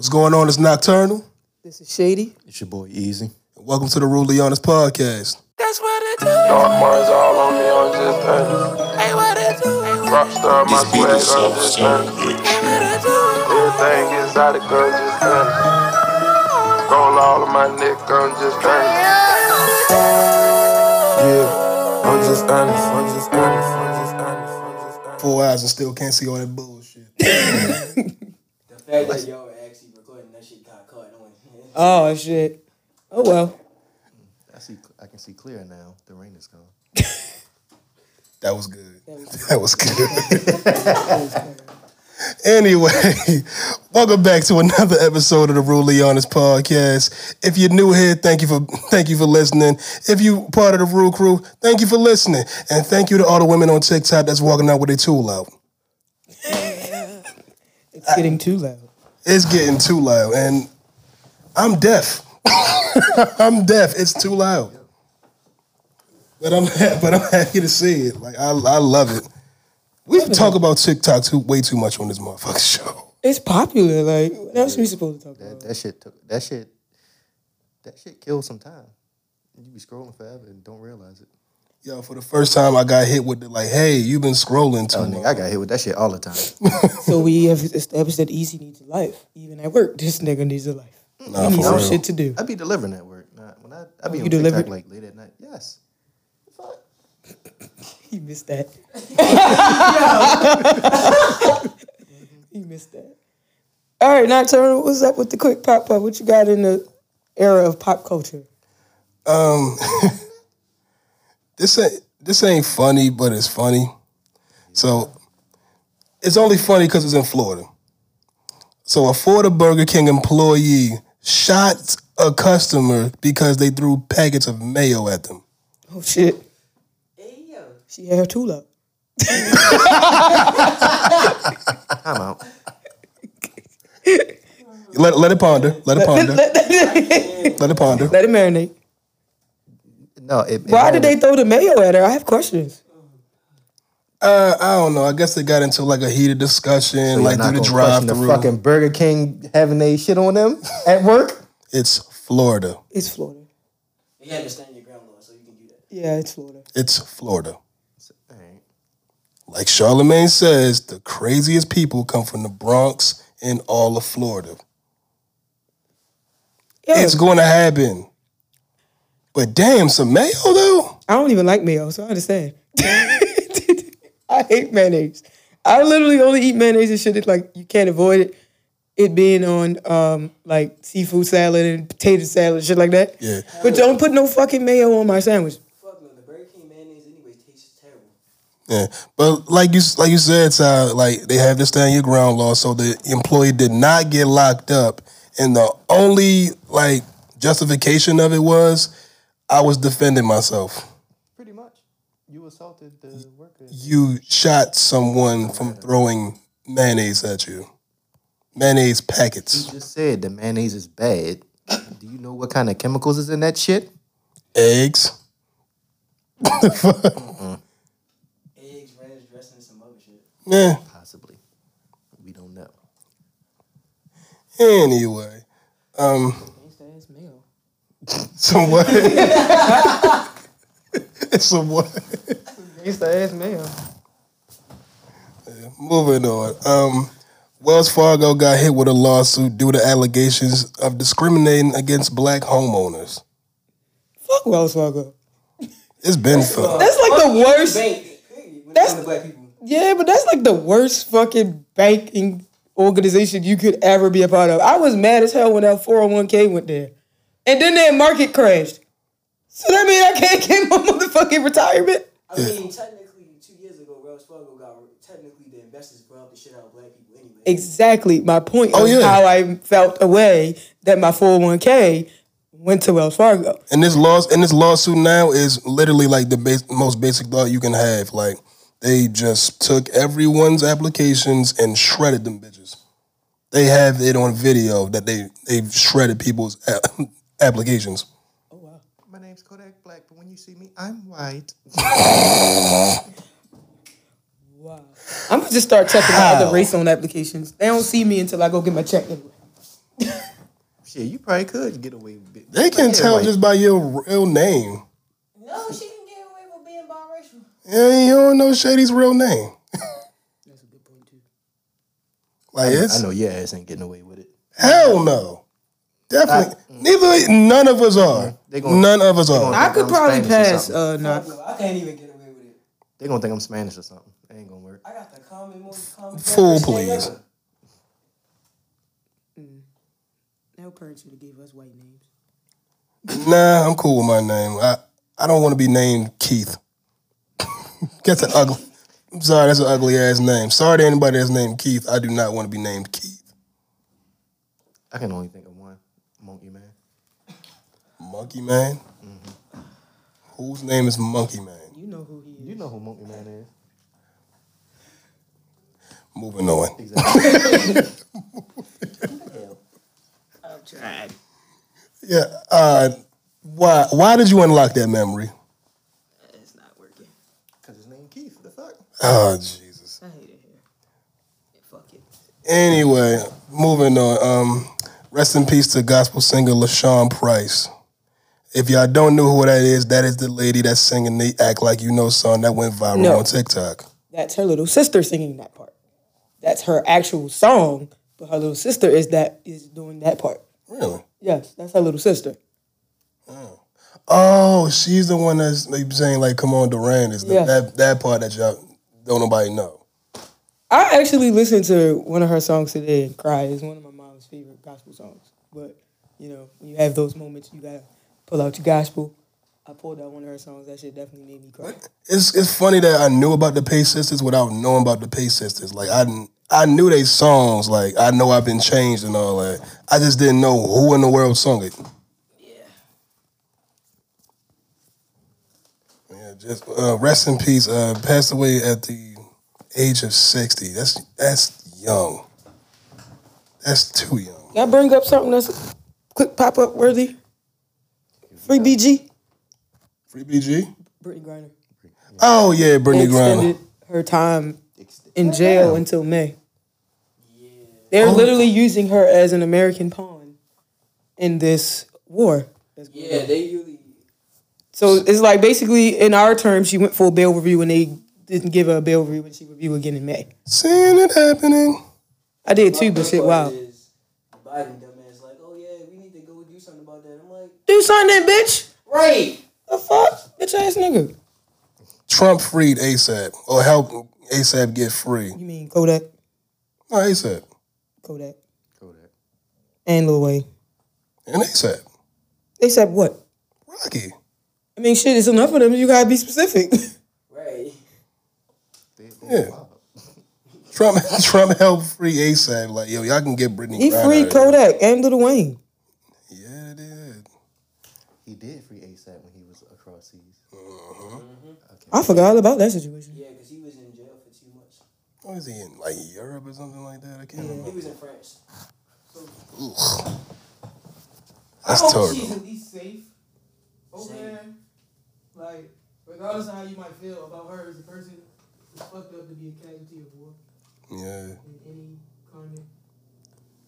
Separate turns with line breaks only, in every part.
What's going on? It's Nocturnal.
This is Shady.
It's your boy Easy.
Welcome to the Rudely Honest Podcast.
That's what it do.
Dark Mars all on me, I'm just honest.
Hey, what it do.
Rockstar, my
This beat
swag,
is
I'm just honest.
it do.
Everything exotic, I'm just honest. Roll all of my neck, I'm just honest. Yeah, I'm just honest, I'm just honest, I'm just honest, I'm just honest.
Four eyes and still can't see all that bullshit.
The fact that y'all were actually recording that shit got caught on.
Oh shit. Oh well.
I see. I can see clear now. The rain is gone.
That was good. That was good. anyway, welcome back to another episode of the Rudely Honest Podcast. If you're new here, thank you for thank you for listening. If you part of the Rule Crew, thank you for listening, and thank you to all the women on TikTok that's walking out with their tool out.
It's getting too loud.
It's getting too loud, and I'm deaf. I'm deaf. It's too loud. But I'm but I'm happy to see it. Like I I love it. We talk about TikTok too way too much on this motherfucking show.
It's popular. Like what else are we supposed to talk
That
about?
that shit took. That shit. That shit killed some time. You be scrolling forever and don't realize it.
Yo, for the first time, I got hit with the like, "Hey, you've been scrolling too
Oh,
long."
nigga, I got hit with that shit all the time.
So we have established that Easy needs a life. Even at work, this nigga needs a life.
Nah,
he needs
for
some
real.
shit to do.
I be delivering at work. Nah, when I I be
you
on TikTok
deliver?
like late at night. Yes.
you missed that. you missed that. All right, now Nocturnal, what's up with the quick pop up? What you got in the era of pop culture?
Um, this ain't this ain't funny, but it's funny. So it's only funny because it's in Florida. So a Florida Burger King employee shot a customer because they threw packets of mayo at them.
Oh shit.
Hey.
She had her tool up.
I'm out.
Let, let it ponder. Let it ponder. let it ponder.
Let it marinate.
No. It, it
Why did they throw the mayo at her? I have questions.
Uh, I don't know. I guess they got into like a heated discussion,
So
like through the
gonna question
drive
The
through.
fucking Burger King having they shit on them at work.
It's Florida.
It's Florida.
You understand your ground law, so you can do that.
Yeah, it's Florida.
It's Florida.
Alright.
Like Charlemagne says, the craziest people come from the Bronx and all of Florida.
Yeah.
It's going to happen. But damn, some mayo though.
I don't even like mayo, so I understand. I hate mayonnaise. I literally only eat mayonnaise and shit that like you can't avoid it. It being on um like seafood salad and potato salad, shit like that.
Yeah.
But don't put no fucking mayo on my sandwich.
Fuck no, the Burger King mayonnaise anyway tastes terrible.
Yeah, but like you like you said, Ty, like they have to stand your ground law, so the employee did not get locked up, and the only like justification of it was I was defending myself.
Pretty much. You assaulted the worker.
You shot someone from throwing mayonnaise at you, mayonnaise packets,
You just said the mayonnaise is bad. Do you know what kind of chemicals is in that shit?
eggs.
Eggs, ranch dressing, and some other shit.
Yeah.
Possibly. We don't know.
Anyway, um,
It's mayo.
some what? some what?
It's ass mayo.
Moving on. Um, Wells Fargo got hit with a lawsuit due to allegations of discriminating against black homeowners.
Fuck Wells Fargo.
It's been fun.
That's like the worst.
Bank, period, when it
That's-
comes black people.
Yeah, but that's like the worst fucking banking organization you could ever be a part of. I was mad as hell when that 401k went there. And then that market crashed. So that means I can't get my motherfucking retirement?
I mean, technically, two years ago, Wells Fargo got technically the investors brought the shit out of black people anyway.
Exactly my point
Oh,
of
yeah.
how I felt away that my 401k went to Wells Fargo.
And this law and this lawsuit now is literally like the base, most basic law you can have. Like they just took everyone's applications and shredded them bitches. They have it on video that they they've shredded people's applications.
My name's Kodak Black, but when you see me, I'm white. wow.
I'm gonna just start checking my
How?
other race on applications. They don't see me until I go get my check anyway.
Shit, you probably could get away with it.
They can tell
like,
just by your real name.
No, she can get away with being biracial.
Yeah, you don't know Shady's real name.
That's a good point too.
Like it's
I know your ass ain't getting away with it.
hell no. Definitely. Neither none of us are.
Gonna-
none of us are.
I could
I'm
probably
Spanish
pass.
something.
Uh, not.
I can't even get away with it.
They're gonna think I'm Spanish or something. That ain't gonna work.
I got the common most common.
Fool, please.
ever.
Our parents should have gave us white names.
Nah, I'm cool with my name. I, I don't want to be named Keith. That's an ugly. I'm sorry, that's an ugly ass name. Sorry to anybody that's named Keith. I do not want to be named Keith.
I can only think of one. Monkey man.
Monkey Man. Whose name is Monkey Man?
You know who he is.
You know who Monkey Man is.
Moving on.
Exactly.
I'm trying.
Yeah. Uh, why? Why did you unlock that memory?
It's not working.
Cause his name Keith. The fuck?
Oh Jesus.
I hate it here. Yeah, fuck it.
Anyway, moving on. Um, rest in peace to gospel singer LaShun Pace. If y'all don't know who that is, that is the lady that's singing the "Act Like You Know" song that went viral
No.
on TikTok.
That's her little sister singing that part. That's her actual song, but her little sister is that is doing that part.
Really?
Yes, that's her little sister.
Oh, oh she's the one that's saying like, "Come on, Duran." Is the,
Yeah.
that that part that y'all don't nobody know?
I actually listened to one of her songs today and cried. It's one of my mom's favorite gospel songs. But you know, when you have those moments, you gotta pull out your gospel. I pulled out one of her songs. That shit definitely made me cry.
It's it's funny that I knew about the Pace Sisters without knowing about the Pace Sisters. Like I I knew they songs. Like I know I've been changed and all that. I just didn't know who in the world sung it. Yeah, just uh, rest in peace. Uh, passed away at the age of sixty. That's that's young. That's too young.
I bring up something that's quick pop up worthy? Free BG,
Free BG.
Brittney Griner.
Oh yeah, Brittney
extended
Griner.
her time in jail until May. They're oh. literally using her as an American pawn in this war.
Yeah, they really.
So it's like basically in our terms, she went for a bail review and they didn't give her a bail review when she review again in May.
Seeing it happening.
I did too, but shit,
part
wow.
is Biden dumbass like, oh yeah, we need to go do something about that. I'm like,
Do something, bitch.
right.
The fuck, bitch ass nigga.
Trump freed ASAP or help ASAP get free.
You mean Kodak,
No, ASAP
Kodak,
Kodak.
and Lil Wayne?
and ASAP.
They said what?
Rocky.
I mean, shit, it's enough of them. You gotta be specific.
Right.
They, they
Yeah. Trump Trump helped free ASAP. Like, yo, y'all can get Brittney.
he
Griner
freed
out of here.
Kodak and Lil Wayne.
Yeah, it did.
He did free ASAP when he was across seas. Mm-hmm. Mm-hmm.
I forgot all about that situation.
Yeah, because he was in jail for two months.
What is he in? Like Europe or something like that? I can't remember.
He was in France.
Ugh. That's
I hope
terrible.
she's at least safe oh, over
Same.
there. Like, regardless of how you might feel about her as a person, it's fucked up to be a casualty of war
Yeah.
in any climate.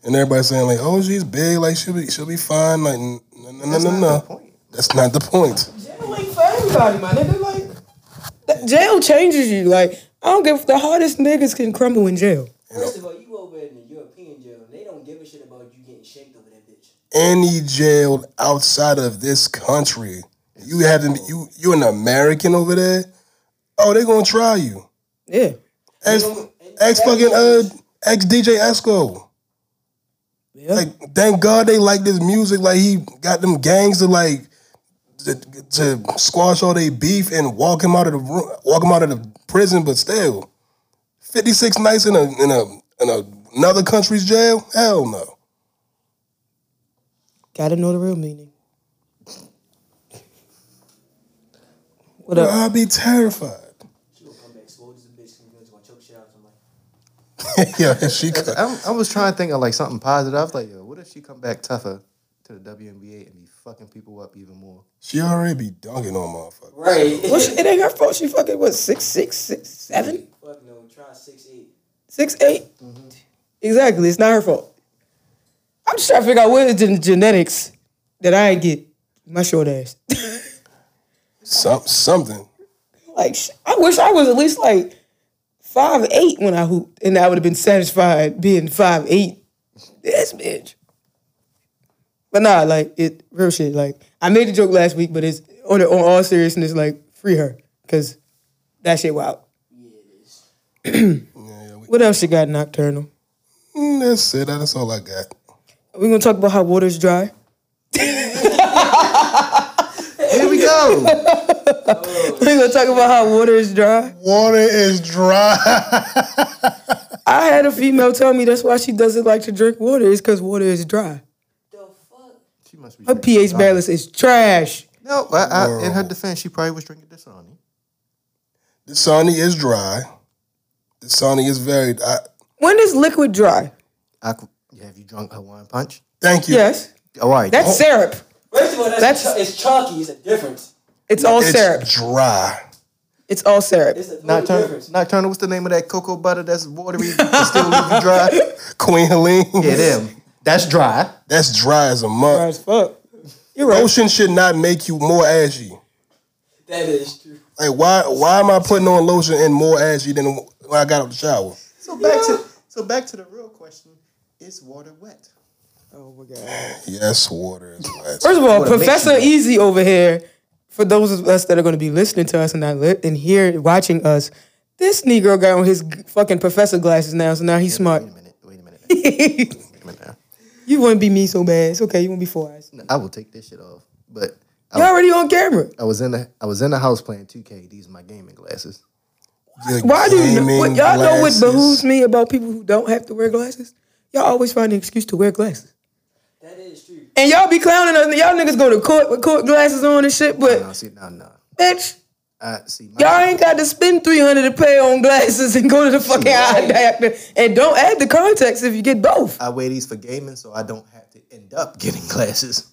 And everybody's saying like, oh, she's big. Like she'll be she'll be fine. Like, no, no, no,
That's
no,
not
no.
the point.
That's not the point.
Jail ain't for everybody, my nigga. Like, that jail changes you. Like, I don't give the hardest niggas can crumble in jail.
First of all, you over in the European jail, and they don't give a shit about you getting shanked over that bitch.
Any jail outside of this country, you haven't. You you're an American over there. Oh, they gonna try you.
Yeah.
Ex, ex fucking uh ex DJ Esco.
Yeah.
Like, thank God they like this music. Like he got them gangs to like to, to squash all their beef and walk him out of the room, walk him out of the prison. But still, fifty six nights in a in a in a, another country's jail. Hell no.
Gotta know the real meaning. What up?
I'd be terrified.
She gonna come back swole as a bitch, and gonna choke shit out somebody.
yeah, she could.
I, I was trying to think of like something positive. I was like, yo, what if she come back tougher to the WNBA and be fucking people up even more?
She already be dunking on motherfuckers.
Right.
Well, she, it ain't her fault. She fucking what six six six seven
Fuck no, try six eight.
six eight. Mm-hmm. Exactly. It's not her fault. I'm just trying to figure out what is the genetics that I ain't get my short ass.
Some something.
like I wish I was at least like five eight when I hooped, and I would have been satisfied being five eight. This bitch. But nah, like it real shit. Like I made a joke last week, but it's on on all seriousness, like free her because that shit wild.
Yeah, we,
What else you got nocturnal?
mm, that's it. That's all I got.
We gonna talk about how water's dry.
Here we go.
We gonna talk about how water is dry.
Water is dry.
I had a female tell me that's why she doesn't like to drink water is because water is dry.
The fuck?
She must be.
Her
drinking
pH balance is trash.
No, I, I, in her defense, she probably was drinking Dasani.
the Sony is dry. Dasani is very. I,
When is liquid dry?
I, have you drunk Hawaiian punch?
thank you.
Yes,
Oh, all right.
that's oh. syrup.
First of all, that's,
That's-
that's it's chalky. It's a difference.
It's all
it's
syrup.
dry.
It's all syrup.
It's a total
Nocturnal,
difference.
Nocturnal, what's the name of that cocoa butter that's watery but still leave you dry?
Queen Helene.
Yeah, them. That's dry.
That's dry as a
Dry
mug.
as fuck. You're right.
Lotion should not make you more ashy.
That is true.
Like why? Why am I putting on lotion and more ashy than when I got out the shower?
So back to so back to the real question: Is water wet?
Oh my god.
Yes, water is wet.
First of all, Professor Easy over here. For those of us that are going to be listening to us and not li- and here watching us, this Negro got on his fucking professor glasses now, so now he's smart.
Wait a minute. Wait a minute. Wait a minute. Now.
you wouldn't be me so bad. It's okay. You won't be four eyes.
I will take this shit off. But
you're already on camera.
I was in the I was in the house playing 2K. These are my gaming glasses.
Your
Why do you know, what, y'all know what behooves me about people who don't have to wear glasses? Y'all always find an excuse to wear glasses.
That is true.
And y'all be clowning us. Y'all niggas go to court with court glasses on and shit, but
No, see, no, no.
bitch,
I see.
Y'all ain't got to spend 300 to pay on glasses and go to the fucking eye doctor. And don't add the contacts if you get both.
I wear these for gaming, so I don't have to end up getting glasses.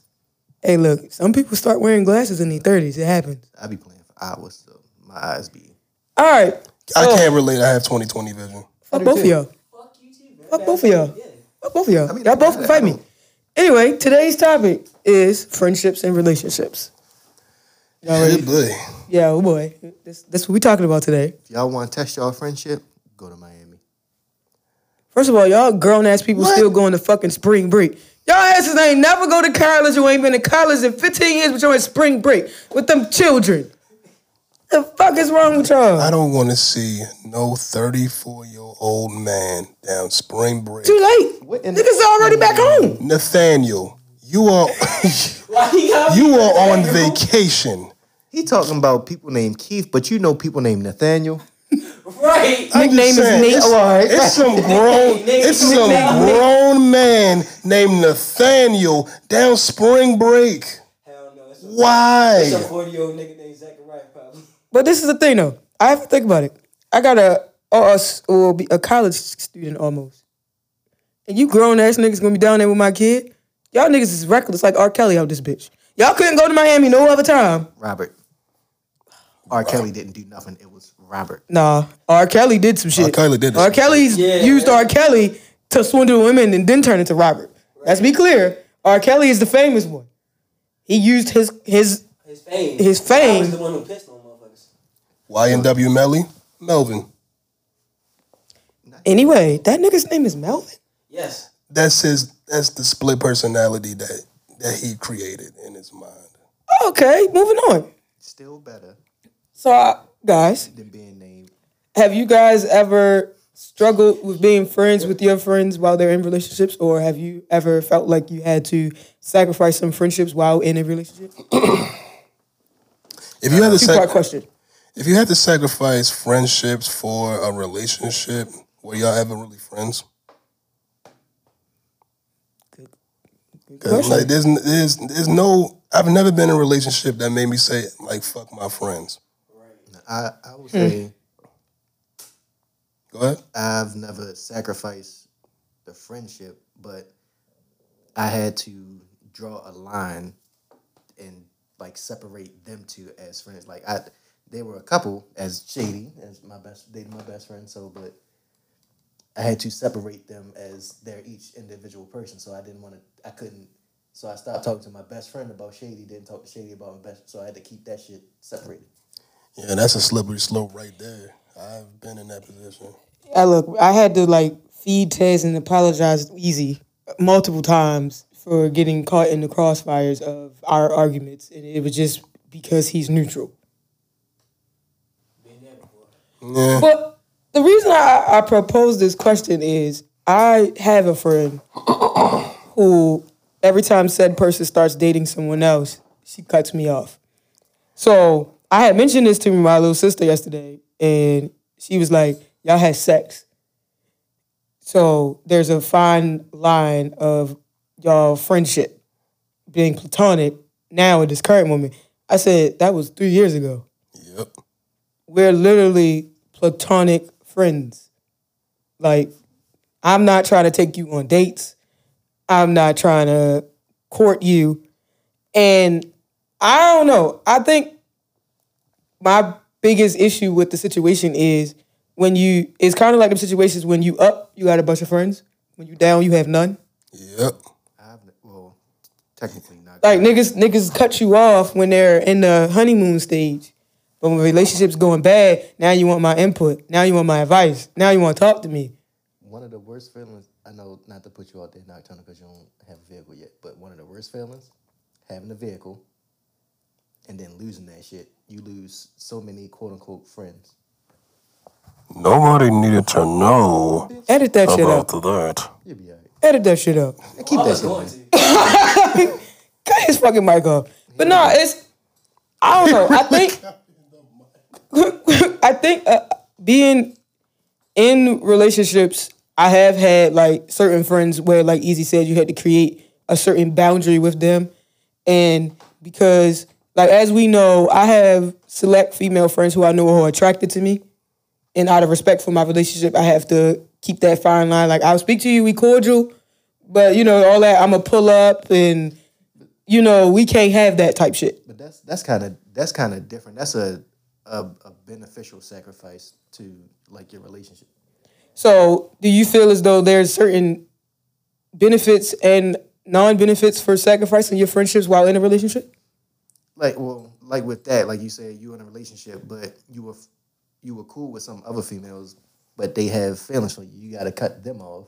Hey, look, some people start wearing glasses in their 30s. It happens.
I be playing for hours, so my eyes be.
All right.
I can't relate. I have 20/20 vision.
Fuck both of y'all.
Fuck you too.
Fuck both of y'all. Fuck both of y'all.
mean,
y'all both can fight me. Anyway, today's topic is friendships and relationships. Y'all ready?
Good boy.
Yeah, oh boy. This, that's what we talking about today.
If y'all want to test y'all friendship, go to Miami.
First of all, y'all grown ass people still going to fucking spring break. Y'all asses ain't never go to college. You ain't been to college in 15 years, but you're in spring break with them children. The fuck is wrong with y'all?
I don't want to see no 34 year old man down spring break.
Too late.
What in-
Niggas already back home.
Nathaniel, you are
Why he got
you are on vacation.
He talking about people named Keith, but you know people named Nathaniel.
Right.
I'm just
Nickname is Nate.
It's,
Oh, all right.
it's some grown, it's some grown man named Nathaniel down spring break.
Hell no. It's a,
Why?
it's a 40 year old nigga named Zachariah, probably.
But this is the thing, though. I have to think about it. I got a or a, s- or be a college student almost, and you grown ass niggas gonna be down there with my kid. Y'all niggas is reckless like R. Kelly out this bitch. Y'all couldn't go to Miami no other time.
Robert. R. Kelly didn't do nothing. It was Robert.
Nah, R. Kelly did some shit. R.
Kelly did
R.
some
Kelly's
Yeah.
used R. Kelly to swindle women and then turn into Robert. Let's be clear. R. Kelly is the famous one. He used his his
His fame.
His
I
fame.
was the one who pissed on motherfuckers.
YNW Melly, Melvin.
anyway. That nigga's name is Melvin.
Yes.
That's his. That's the split personality that that he created in his mind.
Okay, moving on.
Still better
So, uh, guys,
being named.
have you guys ever struggled with being friends with your friends while they're in relationships, or have you ever felt like you had to sacrifice some friendships while in a relationship?
If you had to sac-
question.
if you had to sacrifice friendships for a relationship, were y'all ever really friends? Like there's there's there's no I've never been in a relationship that made me say like fuck my friends.
I, I would hmm. say
Go ahead.
I've never sacrificed the friendship, but I had to draw a line and like separate them two as friends. Like I, they were a couple as shady as my best, they my best friend. So, but I had to separate them as they're each individual person. So I didn't want to. I couldn't. So I stopped talking to my best friend about Shady. Didn't talk to Shady about my best. So I had to keep that shit separated.
Yeah, that's a slippery slope right there. I've been in that position.
I look, I had to like feed Tez and apologize easy multiple times for getting caught in the crossfires of our arguments, and it was just because he's neutral.
Been there before.
Yeah.
But the reason I, I propose this question is I have a friend who every time said person starts dating someone else, she cuts me off. So I had mentioned this to my little sister yesterday, and she was like, Y'all had sex. So there's a fine line of y'all friendship being platonic now with this current woman. I said, That was three years ago
Yep.
we're literally platonic friends. Like, I'm not trying to take you on dates. I'm not trying to court you. And I don't know. I think my biggest issue with the situation is when you, it's kind of like them situations when you up, you got a bunch of friends. When you down, you have none.
Yep.
I've well, technically not.
Like niggas, niggas cut you off when they're in the honeymoon stage. But when relationships going bad, now you want my input. Now you want my advice. Now you want to talk to me.
One of the worst feelings, I know not to put you out there nocturnal because you don't have a vehicle yet, but one of the worst feelings, having a vehicle and then losing that shit. You lose so many quote unquote friends.
Nobody needed to know
Edit that shit out.
about that.
You'll be alright.
Edit that shit out.
And keep
I
that shit
going
Cut his fucking mic off. But no, it's I don't know. I think I think uh, being in relationships, I have had like certain friends where, like Easy said, you had to create a certain boundary with them, and because like as we know, I have select female friends who I know who are attracted to me, and out of respect for my relationship, I have to keep that fine line. Like I'll speak to you, we cordial, but you know all that I'm gonna pull up and you know we can't have that type shit.
But that's that's kind of that's kind of different. That's a, a a beneficial sacrifice to like your relationship.
So, do you feel as though there's certain benefits and non-benefits for sacrificing your friendships while in a relationship?
Like well, like with that, like you said, you in a relationship, but you were you were cool with some other females, but they have feelings for you. You got to cut them off.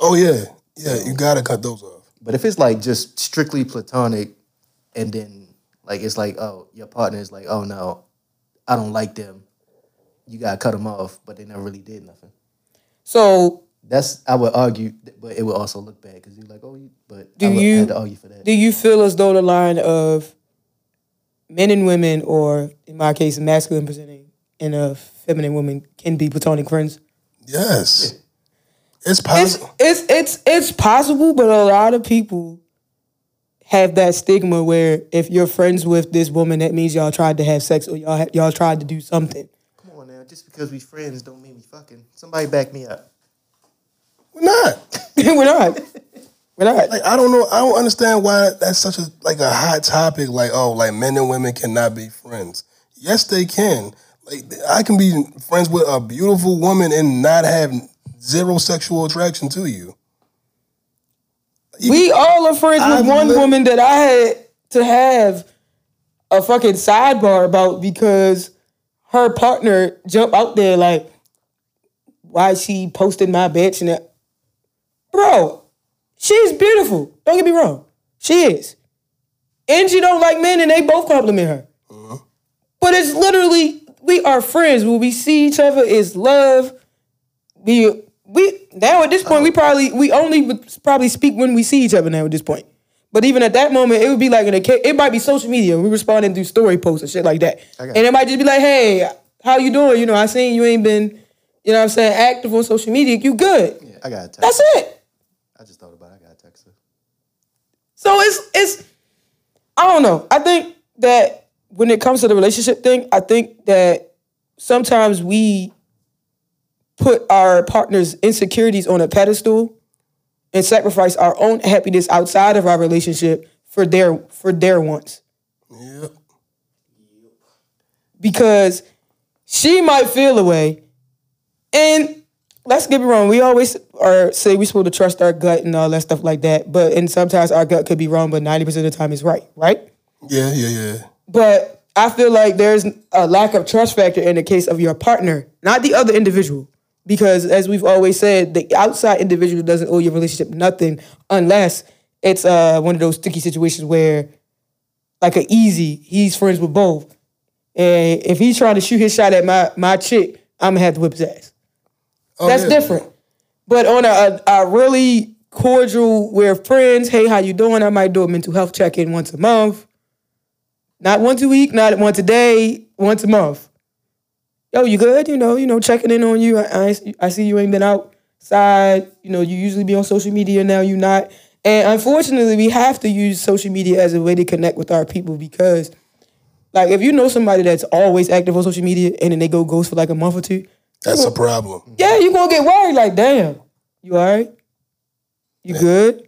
Oh yeah, yeah. You gotta cut those off.
But if it's like just strictly platonic, and then like it's like oh your partner is like oh no, I don't like them. You gotta cut them off, but they never really did nothing.
So,
That's I would argue, but it would also look bad because you're like oh, but
Do
I would
you-
have to argue for that.
do you feel as though the line of men and women, or in my case, masculine presenting and a feminine woman, can be platonic friends?
Yes. It's
It's
possible.
it's it's it's possible, but a lot of people have that stigma where if you're friends with this woman, that means y'all tried to have sex or y'all ha- y'all tried to do something.
Come on now, just because we friends don't mean we fucking. Somebody back me up.
We're not.
We're not. We're not.
Like I don't know. I don't understand why that's such a like a hot topic. Like oh, like men and women cannot be friends. Yes, they can. Like I can be friends with a beautiful woman and not have zero sexual attraction to you.
We all are friends with
I've
one
lit-
woman that I had to have a fucking sidebar about because her partner jumped out there like, why she posted my bitch and that. Bro, she's beautiful. Don't get me wrong. She is. And she don't like men and they both compliment her. Uh-huh. But it's literally, we are friends. When we see each other, it's love. We we now at this point we probably we only would probably speak when we see each other now at this point. But even at that moment, it would be like an it might be social media. We responding through story posts and shit like that. And it might just be like, hey, how you doing? You know, I seen you ain't been, you know what I'm saying, active on social media. You good.
Yeah, I got text.
That's it.
I just thought about it. I got a text. her.
So it's it's I don't know. I think that when it comes to the relationship thing, I think that sometimes we put our partner's insecurities on a pedestal and sacrifice our own happiness outside of our relationship for their for their wants.
Yep.
Because she might feel a way. And let's get me wrong. We always are say we're supposed to trust our gut and all that stuff like that. But and sometimes our gut could be wrong, but ninety percent of the time it's right, right?
Yeah, yeah, yeah.
But I feel like there's a lack of trust factor in the case of your partner, not the other individual. Because as we've always said, the outside individual doesn't owe your relationship nothing unless it's uh, one of those sticky situations where, like a easy, he's friends with both. And if he's trying to shoot his shot at my my chick, I'm gonna have to whip his ass.
Oh,
That's
yeah.
different. But on a, a, a really cordial, we're friends. Hey, how you doing? I might do a mental health check in once a month. Not once a week, not once a day, once a month. Yo, you good? You know, you know, checking in on you. I, I, I see you ain't been outside. You know, you usually be on social media now. You not. And unfortunately, we have to use social media as a way to connect with our people because, like, if you know somebody that's always active on social media and then they go ghost for like a month or two,
That's a problem.
yeah, you gonna get worried. Like, damn, you all right? You good?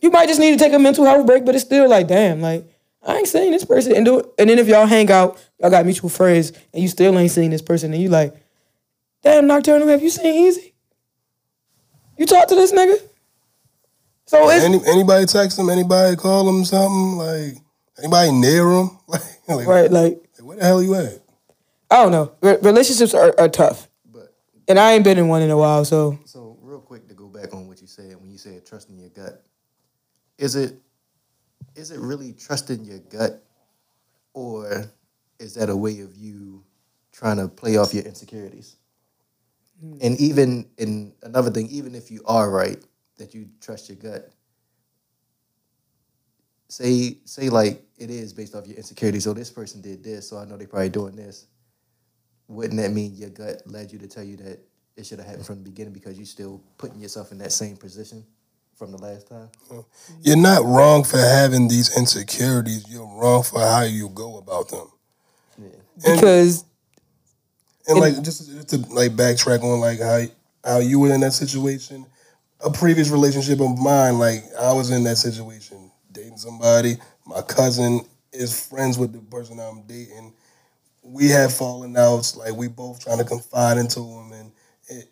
You might just need to take a mental health break, but it's still like, damn, like I ain't seeing this person. And do and then if y'all hang out, y'all got mutual friends, and you still ain't seeing this person, and you like, damn, Nocturnal, have you seen Easy? You talk to this nigga? So it's
Any, anybody text him? Anybody call him something? Like anybody near him? Like, like
right, like
where the hell you at?
I don't know. Re- relationships are, are tough,
But
and I ain't been in one in a while, so
so real quick to go back on what you said when you said trusting your gut. Is it is it really trusting your gut or is that a way of you trying to play off your insecurities? Hmm. And even in another thing, even if you are right that you trust your gut, say say like it is based off your insecurities. So this person did this, so I know they're probably doing this. Wouldn't that mean your gut led you to tell you that it should have happened from the beginning because you're still putting yourself in that same position from the last time?
You're not wrong for having these insecurities. You're wrong for how you go about them.
because
And like just, just to like backtrack on like how how you were in that situation, a previous relationship of mine, like I was in that situation, dating somebody. My cousin is friends with the person I'm dating. We had fallen outs, like we both trying to confide into him, and it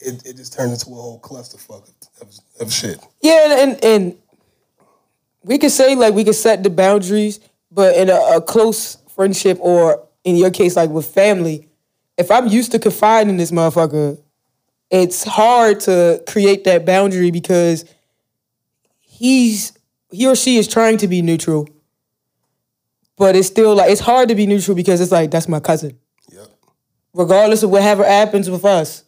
it, it just turned into a whole clusterfuck of, of, shit.
Yeah, and, and and we could say like we could set the boundaries, but in a, a close friendship or in your case like with family, if I'm used to confiding in this motherfucker, it's hard to create that boundary because he's he or she is trying to be neutral, but it's still like it's hard to be neutral because it's like that's my cousin.
Yep.
Regardless of whatever happens with us,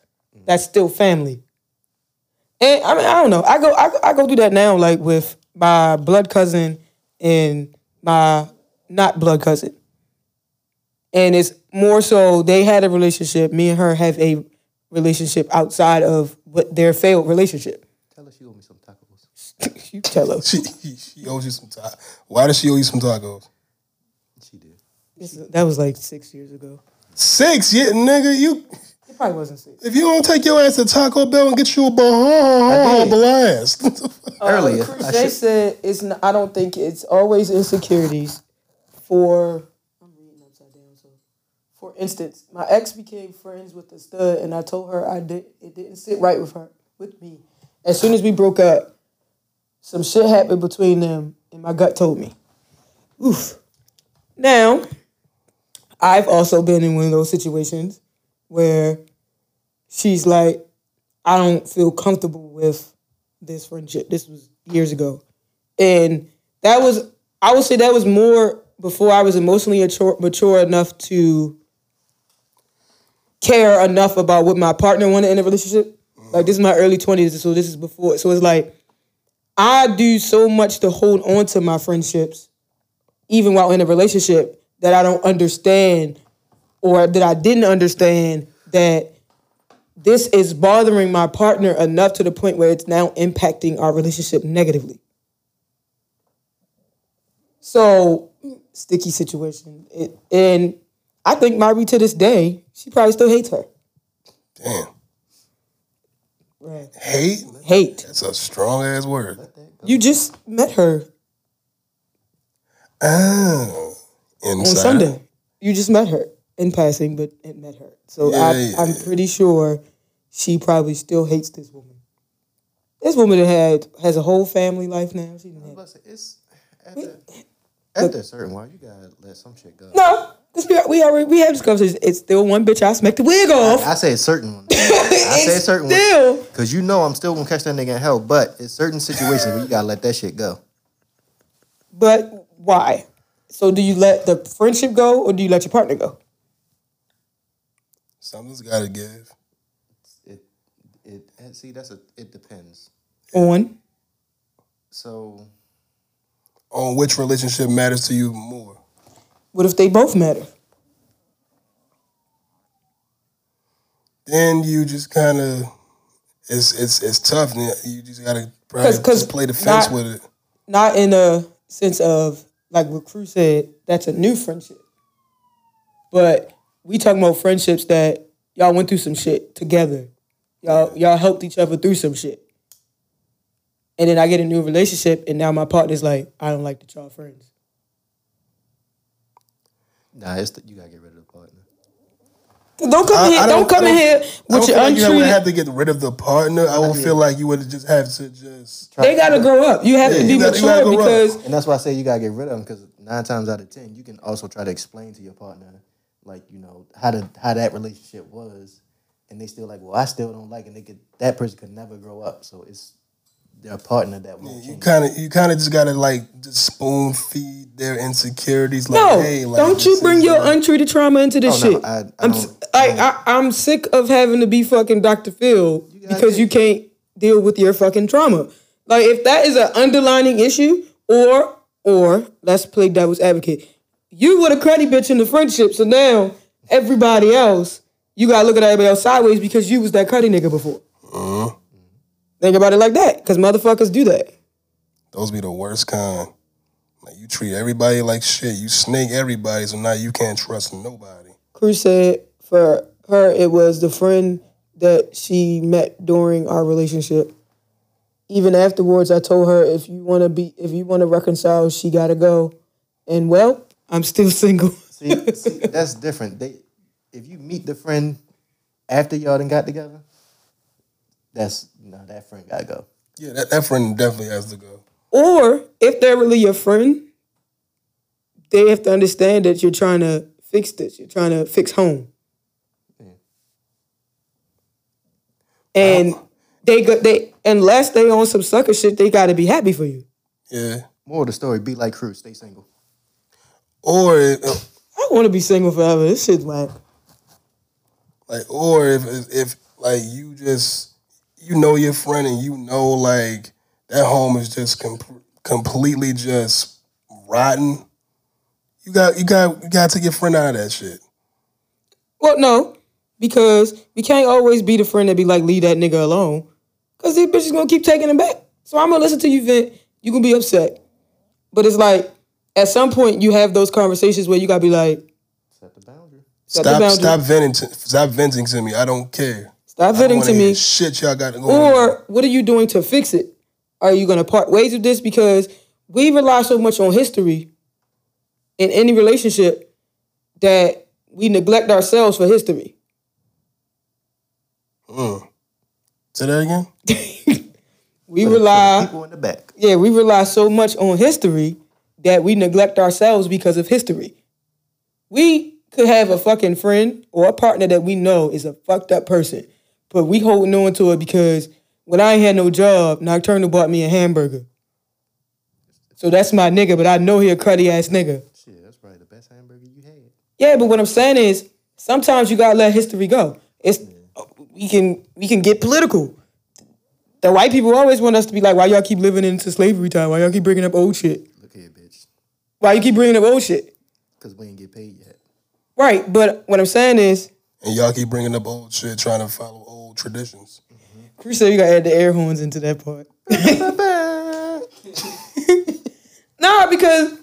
that's still family. And I mean, I don't know. I go, I, go- I go through that now, like with my blood cousin and my not blood cousin. And it's more so they had a relationship. Me and her have a relationship outside of what their failed relationship.
Tell us you owe me some tacos.
you tell her.
She she owes you some tacos. Why does she owe you some tacos?
She did.
That was like six years ago.
Six, yeah, nigga. You
It probably wasn't six.
if you don't take your ass to Taco Bell and get you a Baja
did.
blast.
Uh, Earlier, I
Crusade said it's. Not, I don't think it's always insecurities. For I'm reading upside down. So, for instance, my ex became friends with the stud, and I told her I did. It didn't sit right with her, with me. As soon as we broke up, some shit happened between them, and my gut told me. Oof. Now, I've also been in one of those situations where she's like, I don't feel comfortable with this friendship. This was years ago. And that was, I would say that was more before I was emotionally mature, mature enough to care enough about what my partner wanted in a relationship. Like this is my early 20s, so this is before. So it's like I do so much to hold on to my friendships, even while in a relationship, that I don't understand or that I didn't understand that this is bothering my partner enough to the point where it's now impacting our relationship negatively. So, sticky situation. It, and I think Mari to this day, she probably still hates her.
Damn.
Right.
Hate?
Hate.
That's a strong ass word.
You just met her
Oh.
On Sunday. You just met her in passing, but it met her. So
Yeah,
I,
yeah,
I'm pretty sure she probably still hates this woman. This woman had has a whole family life now. She didn't have,
But it's after, after a certain while, you gotta let some shit go.
no, this we, we already we have this conversation. It's still one bitch. I smacked the wig off.
I say certain ones. I say
It's
certain
still.
ones because you know I'm still gonna catch that nigga in hell. But it's certain situations where you gotta let that shit go.
But why? So do you let the friendship go or do you let your partner go?
Something's got to give.
It, it. and See, that's a. It depends.
On
So
On which relationship matters to you more?
what if they both matter?
Then you just kind of, it's it's it's tough. and You just gotta probably
'Cause- 'cause
just play the fence
not-
with it.
Not in a sense of like what Crew said, that's a new friendship. But we talking about friendships that y'all went through some shit together. Y'all y'all helped each other through some shit. And then I get a new relationship and now my partner's like, I don't like that y'all friends.
nah, it's the, you gotta get rid of the partner.
Don't come
I-
here,
I
don't, come
I
in here
I don't
with
feel
your
like you would
untreated.
have to get rid of the partner. I would feel like you would just have to just.
They gotta grow up. You have
Yeah,
to be
gotta-
mature
gotta grow up.
because
And that's why I say you gotta get rid of them because nine times out of ten, you can also try to explain to your partner, like you know how to how that relationship was, and they still like, well, I still don't like, it. and they could that person could never grow up. So it's their partner that won't
You kind of you kind of just gotta like just spoon feed their insecurities. Like,
no,
hey, like,
don't you bring your
uh,
untreated trauma into this
Oh, no,
shit.
I- I
I'm
don't-
s- like I, I'm sick of having to be fucking Dr. Phil because you can't deal with your fucking trauma. Like if that is an underlining issue, or or let's play devil's advocate, you were the cruddy bitch in the friendship, so now everybody else you gotta look at everybody else sideways because you was that cruddy nigga before.
Uh-huh.
Think about it like that, because motherfuckers do that.
Those be the worst kind. Like you treat everybody like shit. You snake everybody, so now you can't trust nobody.
Cruz said for her it was the friend that she met during our relationship. Even afterwards, I told her if you want to be, if you want to reconcile, she got to go. And well, I'm still single.
See, see, that's different. They, if you meet the friend after y'all done got together, that's no, that friend gotta go.
Yeah, that, that friend definitely has to go.
or if they're really your friend, they have to understand that you're trying to fix this. You're trying to fix home. And they go, they unless they on some sucker shit, they got to be happy for you.
Yeah.
More of the story: be like Cruz, stay single.
Or if,
I want to be single forever. This shit's whack.
like, or if if like you just you know your friend and you know like that home is just com- completely just rotten. You got you got you got to get friend out of that shit.
Well, no, because we can't always be the friend that be like, leave that nigga alone. Because these bitches gonna keep taking him back. So I'm gonna listen to you vent. You gonna be upset. But it's like, at some point, you have those conversations where you gotta be like,
Set the boundary.
set the
Stop
boundary.
stop venting to, stop venting to me. I don't care.
Stop
I
venting
wanna
me.
Shit, y'all got to go. on.
Or what are you doing to fix it? Are you gonna part ways with this? Because we rely so much on history in any relationship that we neglect ourselves for history. Mm.
Say that again.
We rely
People in the back.
yeah, we rely so much on history that we neglect ourselves because of history. We could have a fucking friend or a partner that we know is a fucked up person, but we holding on to it because when I ain't had no job, Nocturnal bought me a hamburger. So that's my nigga, but I know he a cruddy ass nigga.
Shit, that's probably the best hamburger you had.
Yeah, but what I'm saying is sometimes you gotta let history go. It's we can we can get political. The white people always want us to be like, why y'all keep living into slavery time? Why y'all keep bringing up old shit?
Look here, bitch.
Why you keep bringing up old shit?
Because we ain't get paid yet.
Right, but what I'm saying is,
And y'all keep bringing up old shit, trying to follow old traditions.
Chris said you gotta add the air horns into that part. nah, because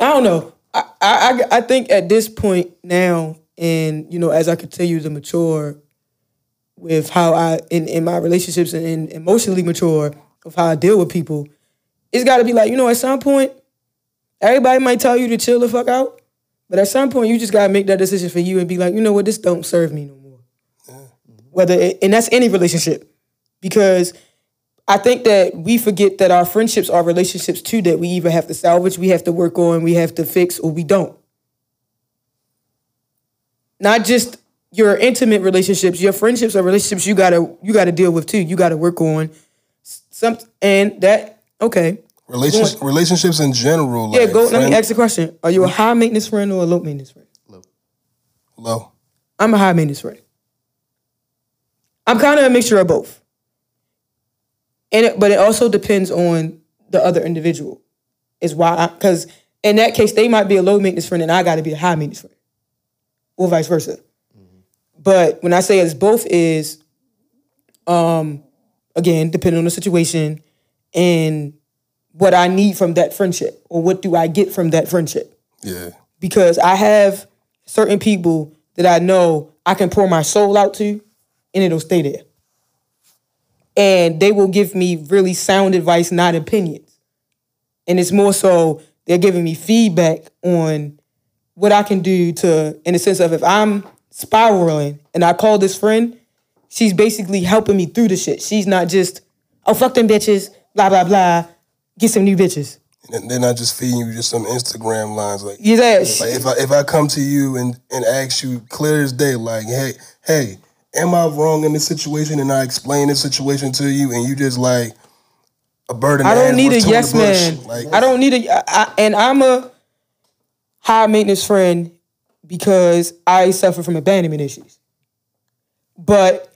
I don't know. I, I I I think at this point now, and you know, as I continue to mature with how I in, in my relationships and, and emotionally mature of how I deal with people, it's gotta be like, you know, at some point, everybody might tell you to chill the fuck out. But at some point you just gotta make that decision for you and be like, you know what, this don't serve me no more. Whether it, and that's any relationship, because I think that we forget that our friendships are relationships too. That we either have to salvage, we have to work on, we have to fix, or we don't. Not just your intimate relationships, your friendships are relationships you gotta you gotta deal with too. You gotta work on some and that okay.
Relationship, relationships in general. Like
Yeah, go. Let me
friend-
ask a question: Are you a high maintenance friend or a low maintenance friend?
Low. Low.
I'm a high maintenance friend. I'm kind of a mixture of both. And it, but it also depends on the other individual. Is why because in that case they might be a low maintenance friend and I got to be a high maintenance friend, or vice versa. But when I say it's both, is um again depending on the situation and what I need from that friendship or what do I get from that friendship
Yeah.
because I have certain people that I know I can pour my soul out to and it'll stay there. And they will give me really sound advice, not opinions. And it's more so they're giving me feedback on what I can do to, in the sense of if I'm spiraling and I call this friend, she's basically helping me through the shit. She's not just, oh, fuck them bitches, blah, blah, blah, get some new bitches.
And they're not just feeding you just some Instagram lines. Like,
yeah,
like if I if I come to you and and ask you clear as day, like, hey, hey, am I wrong in this situation? And I explain this situation to you, and you just like a bird in the
I don't need a
with two in the
yes man.
Like,
I don't need a, I, I- and I'm a high maintenance friend because I suffer from abandonment issues. But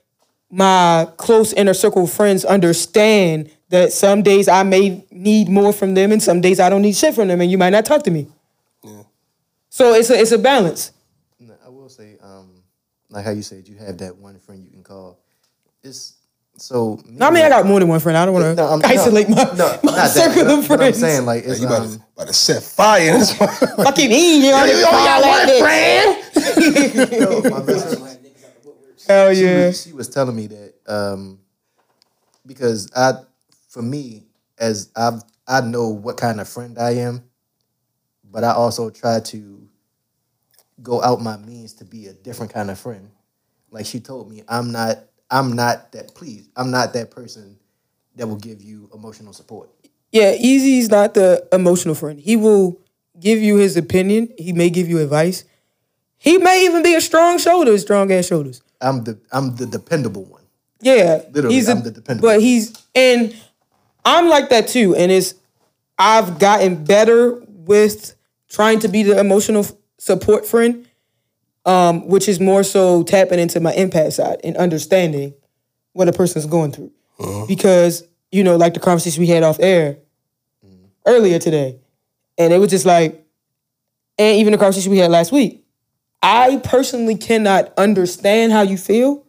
my close inner circle friends understand that some days I may need more from them, and some days I don't need shit from them, and you might not talk to me. Yeah. So it's a it's a balance.
No, I will say, um, like how you said, you have that one friend you can call. It's so.
No, I mean, I got more than one friend. I don't want to
No, I'm- no,
isolate my,
no,
my
not that,
circle
but-
of
but I'm
friends.
saying like it's
you about,
um,
to, about to set fire in this motherfucker.
Fucking mean, you only got one friend.
my best friend,
Hell
she,
yeah.
was, she was telling me that um, because I, for me, as I I know what kind of friend I am, but I also try to go out my means to be a different kind of friend. Like she told me, I'm not I'm not that please I'm not that person that will give you emotional support.
Yeah, Easy's not the emotional friend. He will give you his opinion. He may give you advice. He may even be a strong shoulder, strong ass shoulders.
I'm the I'm the dependable one.
Yeah,
Literally,
he's
I'm the dependable.
But he's and I'm like that too. And it's I've gotten better with trying to be the emotional support friend, um, which is more so tapping into my empath side and understanding what a person's going through. Because you know, like the conversation we had off air earlier today, and it was just like, and even the conversation we had last week. I personally cannot understand how you feel,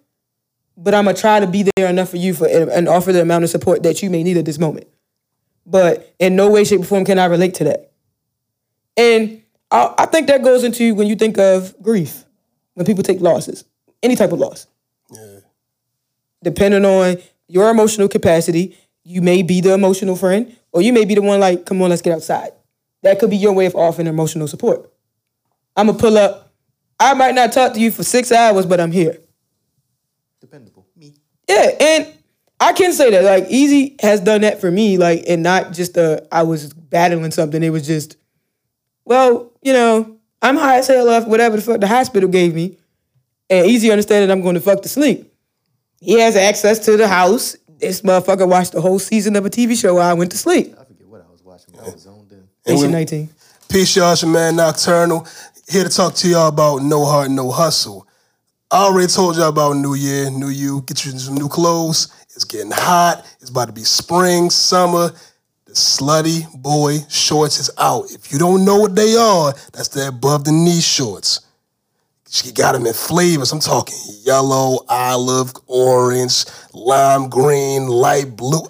but I'm gonna try to be there enough for you for and offer the amount of support that you may need at this moment. But in no way, shape, or form can I relate to that. And I, I think that goes into when you think of grief, when people take losses, any type of loss. Yeah. Depending on your emotional capacity, you may be the emotional friend, or you may be the one like, come on, let's get outside. That could be your way of offering emotional support. I'm gonna pull up. I might not talk to you for six hours, but I'm here.
Dependable. Me.
Yeah, and I can say that like Easy has done that for me, like, and not just uh I was battling something. It was just, well, you know, I'm high as hell off whatever the fuck the hospital gave me, and Easy to understand that I'm going to fuck to sleep. He has access to the house. This motherfucker watched the whole season of a TV show while I went to sleep.
I forget what I was watching. but I was zoned in.
Patient
we-
19.
Peace, y'all. It's your man Nocturnal. Here to talk to y'all about No Heart, No Hustle. I already told y'all about New Year, New You. Get you some new clothes. It's getting hot. It's about to be spring, summer. Slutty boy shorts is out. If you don't know what they are, that's the above the knee shorts. She got them in flavors. I'm talking yellow, olive, orange, lime green, light blue.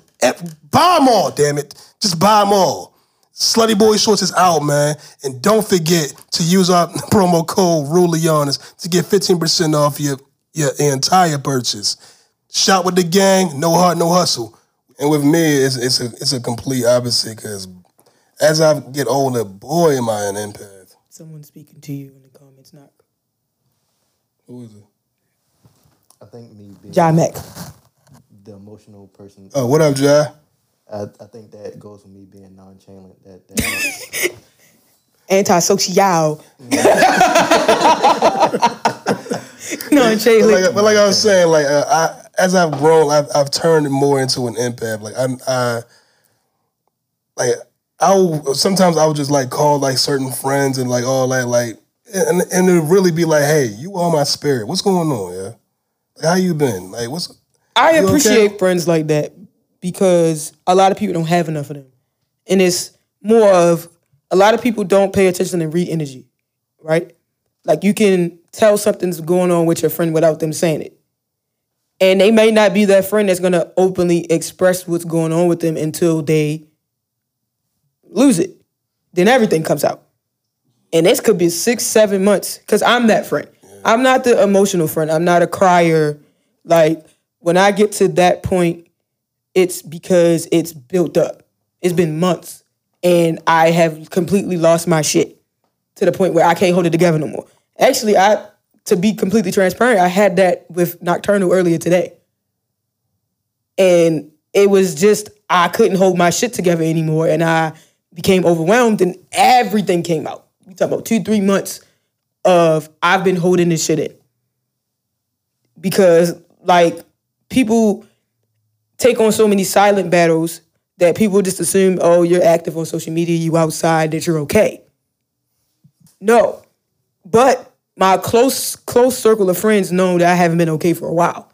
Buy them all, damn it. Just buy them all. Slutty Boy Shorts is out, man. And don't forget to use our promo code rudelyhonest to get 15% off your, your entire purchase. Shop with the gang, no heart, no hustle. And with me, it's, it's, a, it's a complete opposite because as I get older, boy, am I an empath.
Someone speaking to you in the comments, not.
Who is it?
I think me being
John Mack.
the emotional person,
Oh, what up, Jai?
I, I think that goes with me being nonchalant. That, that helps.
Antisocial. no, Jay
But like, but like I was saying, like uh, I, as I've grown, I've, I've turned more into an empath. Like I'm, I, like I'll sometimes I would just like call like certain friends and like all that, like and and it really be like, hey, you are my spirit. What's going on, yeah? Like, how you been? Like, what's
I
You okay?
appreciate friends like that because a lot of people don't have enough of them. And it's more of a lot of people don't pay attention and read energy, right? Like you can tell something's going on with your friend without them saying it. And they may not be that friend that's gonna openly express what's going on with them until they lose it. Then everything comes out. And this could be six, seven months. Cause I'm that friend. I'm not the emotional friend. I'm not a crier. Like when I get to that point, it's because it's built up. It's been months. And I have completely lost my shit to the point where I can't hold it together no more. Actually, I to be completely transparent, I had that with Nocturnal earlier today. And it was just I couldn't hold my shit together anymore and I became overwhelmed and everything came out. We talk about two, three months of I've been holding this shit in. Because like people take on so many silent battles that people just assume, oh, you're active on social media, you outside, that you're okay. No. But my close close circle of friends know that I haven't been okay for a while.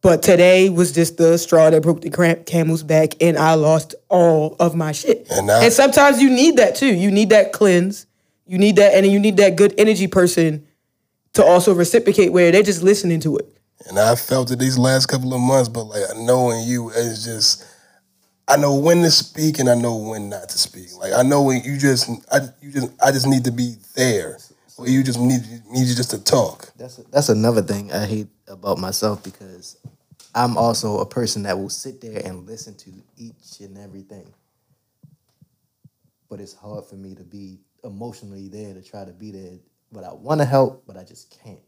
But today was just the straw that broke the cram- camel's back, and I lost all of my shit.
And now-
and sometimes you need that too. You need that cleanse. You need that, and you need that good energy person to also reciprocate where they're just listening to it.
and I felt it these last couple of months, but like knowing you is just I know when to speak and I know when not to speak. Like I know when you just I you just I just need to be there. Or you just need need you just to talk.
That's that's another thing I hate about myself because I'm also a person that will sit there and listen to each and everything. But it's hard for me to be emotionally there to try to be there. But I want to help, but I just can't.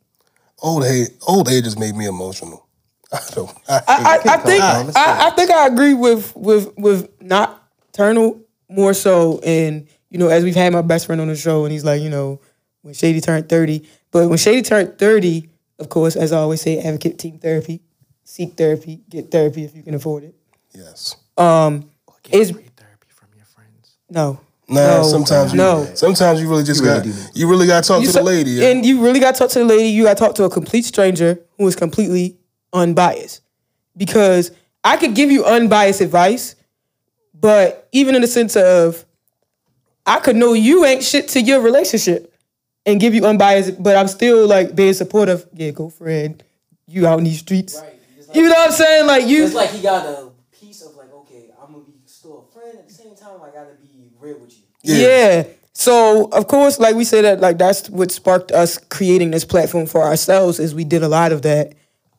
Old age old age just made me emotional. I don't I,
I, I, I think I, I think I agree with with with nocturnal more so, and you know, as we've had my best friend on the show, and he's like, you know, when Shady turned thirty, but when Shady turned thirty, of course, as I always say, advocate team therapy, seek therapy, get therapy if you can afford it.
yes.
Um, Is
therapy from your friends.
no,
No,
No,
sometimes you
no.
sometimes you really just
really
got
do.
you really got to talk
You
to
so-
the lady. Yeah.
And you really got to talk to the lady. You got to talk to a complete stranger who is completely unbiased. Because I could give you unbiased advice, but even in the sense of, I could know you ain't shit to your relationship and give you unbiased, but I'm still like being supportive. Yeah, go Fred. You out in these streets.
Right. Like,
You know what I'm saying? Like you.
it's like he got a piece of like, okay, I'm gonna be still a friend at the same time. I gotta be real with you.
Yeah. So of course, like we said that like that's what sparked us creating this platform for ourselves is we did a lot of that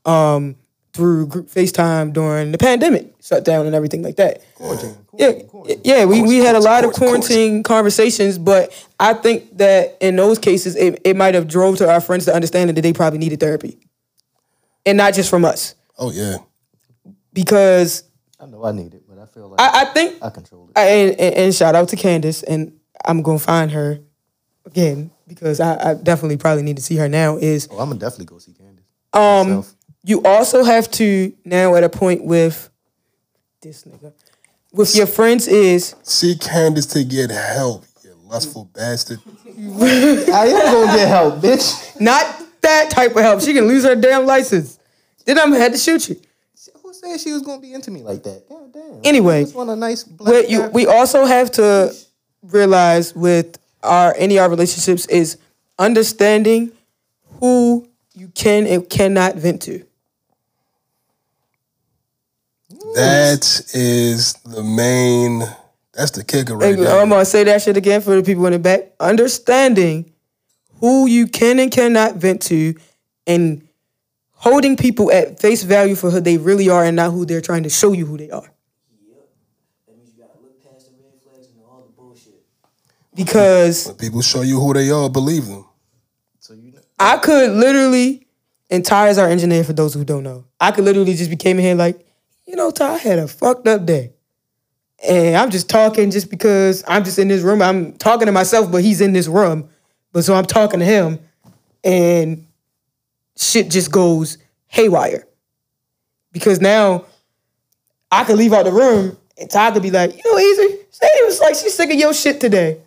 um through group FaceTime during the pandemic shutdown and everything like that. Yeah, yeah, we, we had a lot of
course, course.
quarantine conversations, but I think that in those cases it, it might have drove to our friends to understanding that they probably needed therapy. And not just from us.
oh yeah.
Because I
know I need it, but I feel like
I, I think
I control it.
and, and, and shout out to Candace, and I'm gonna find her again because I, I definitely probably need to see her now. Is
oh, I'm gonna definitely go see Candace.
um
Myself.
you also have to now at a point with this nigga with your friends is
See Candace to get help, you lustful bastard.
I am gonna get help, bitch.
not that type of help. She can lose her damn license. Then I'm gonna have to shoot you.
Who said she was gonna be into me like that? God damn.
Anyway,
I just want a nice black
But you, we also have to realize with our any of our relationships is understanding who you can and cannot vent to.
That is the main. That's the kicker right
And
there.
I'm gonna say that shit again for the people in the back. Understanding who you can and cannot vent to, and holding people at face value for who they really are and not who they're trying to show you who they are.
That means you gotta look past the red flags and all the bullshit.
Because
When people show you who they are, believe them.
so you know,
I could literally And Ty is our engineer for those who don't know. I could literally just be came in here like, you know, Ty had a fucked up day. And I'm just talking just because I'm just in this room. I'm talking to myself, but he's in this room. But so I'm talking to him and shit just goes haywire. Because now I could leave out the room and Ty could be like, you know, easy. Sadie was like, she's sick of your shit today.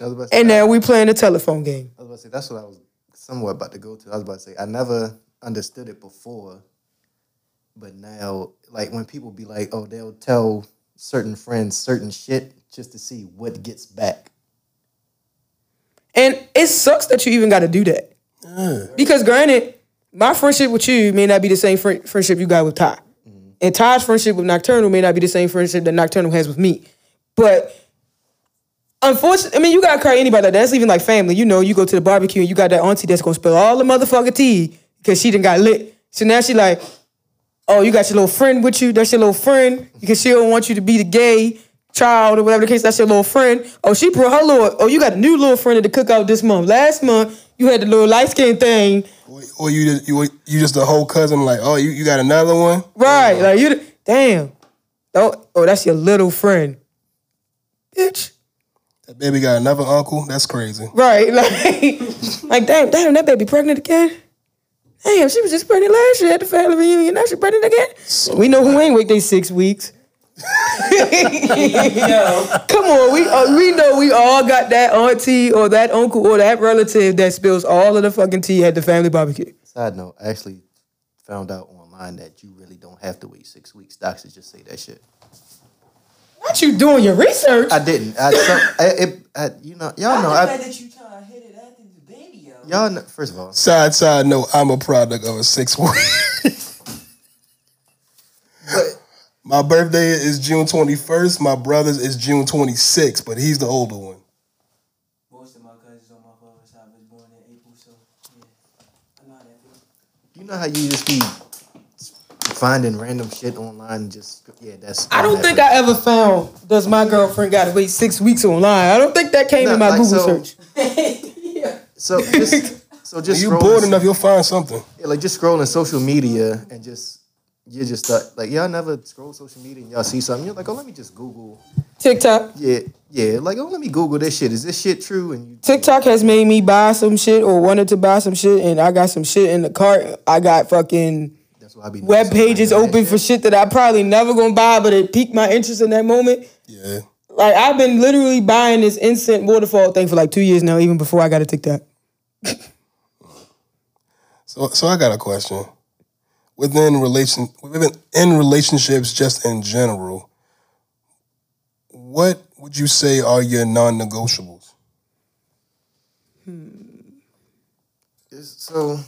I was say,
And now we playing a telephone game.
I was about to say that's what I was somewhat about to go to. I was about to say I never understood it before, but now like when people be like, oh, they'll tell certain friends certain shit just to see what gets back.
And it sucks that you even got to do that. Because granted, my friendship with you may not be the same fri- friendship you got with Ty. Mm-hmm. And Ty's friendship with Nocturnal may not be the same friendship that Nocturnal has with me. But unfortunately, I mean, you gotta cry anybody like that. That's even like family. You know, you go to the barbecue and you got that auntie that's gonna spill all the motherfucking tea because she done got lit. So now she like, oh, you got your little friend with you. That's your little friend because she don't want you to be the gay child or whatever the case. That's your little friend. Oh, she brought her little. Oh, you got a new little friend at the cookout this month. Last month you had the little light skin thing.
Or, you just you, you just a whole cousin like, oh, you, you got another one?
Right. Like you damn. Oh, oh, that's your little friend. Bitch.
That baby got another uncle? That's crazy.
Right. Like, like damn, damn, that baby pregnant again? Damn, she was just pregnant last year at the family reunion. Now she pregnant again? we know who ain't wait they six weeks. Come on, we uh, we know we all got that auntie or that uncle or that relative that spills all of the fucking tea at the family barbecue.
Side note, I actually found out online that you really don't have to wait six weeks. Doctors just say that shit.
Not you doing your research.
I didn't. I, some, I, it, I you know, y'all know.
I like
I,
that you trying to hit it after the baby, yo.
Y'all know. First of all,
Side side note, I'm a product of a six week.
but
My birthday is June 21st. My brother's is June 26th, but he's the older one.
Most of my cousins on my father's side was born in April, so yeah. I know how that feels.
you know how you just be finding random shit online. And just yeah, that's.
I don't think I ever found does my girlfriend gotta wait six weeks online. I don't think that came
No,
in my
like,
Google
so-
search.
So just so just
you
scrolling-
bored enough, you'll find something.
Yeah, like just scrolling social media and just you just thought like y'all never scroll social media and y'all see something. You're like, oh, let me just Google.
TikTok.
Yeah, yeah. Like, oh, let me Google this shit. Is this shit true? And you
TikTok has made me buy some shit or wanted to buy some shit, and I got some shit in the cart. I got fucking
that's why I be
web pages
like
open
that
for shit that I probably never gonna buy, but it piqued my interest in that moment.
Yeah.
Like I've been literally buying this instant waterfall thing for like two years now, even before I got a TikTok.
So so I got a question. Within relation within in relationships just in general, what would you say are your non-negotiables?
It's, so,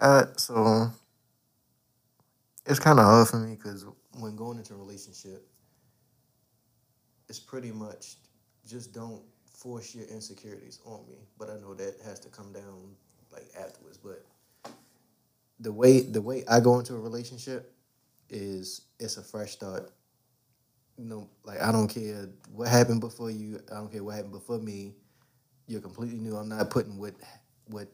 uh, so it's kind of hard for me because when going into a relationship, it's pretty much just don't force your insecurities on me. But I know that has to come down like afterwards. But the way the way I go into a relationship is it's a fresh start. You know, like I don't care what happened before you. I don't care what happened before me. You're completely new. I'm not putting what what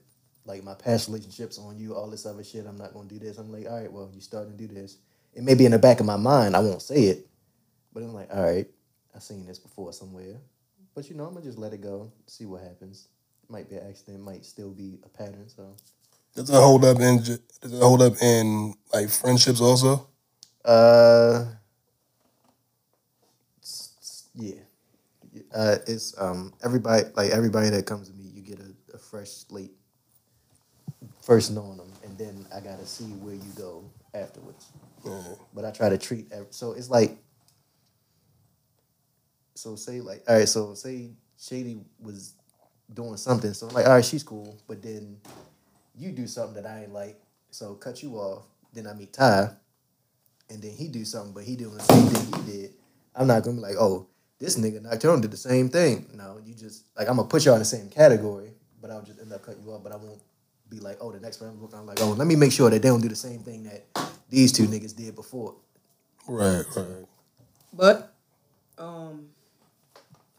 like my past relationships on you, all this other shit. I'm not gonna do this. I'm like, all right, well, you starting to do this. It may be in the back of my mind. I won't say it, but I'm like, all right, I've seen this before somewhere. But you know, I'm gonna just let it go, see what happens. Might be an accident, might still be a pattern. So,
Does it hold up in does it hold up in like friendships also?
uh, yeah, uh, it's um everybody like everybody that comes to me, you get a, a fresh slate. First knowing them, and then I gotta see where you go afterwards. But I try to treat ev- so it's like so say like all right, so say Shady was doing something, so I'm like, all right, she's cool, but then you do something that I ain't like, so cut you off. Then I meet Ty, and then he do something, but he doing the same thing he did. I'm not gonna be like, oh, this nigga Nocturnal did the same thing. No, you just like I'm gonna put you all in the same category, but I'll just end up cutting you off. But I won't be like, oh, the next one I'm looking, I'm like, oh, let me make sure that they don't do the same thing that these two niggas did before.
Right, right.
But um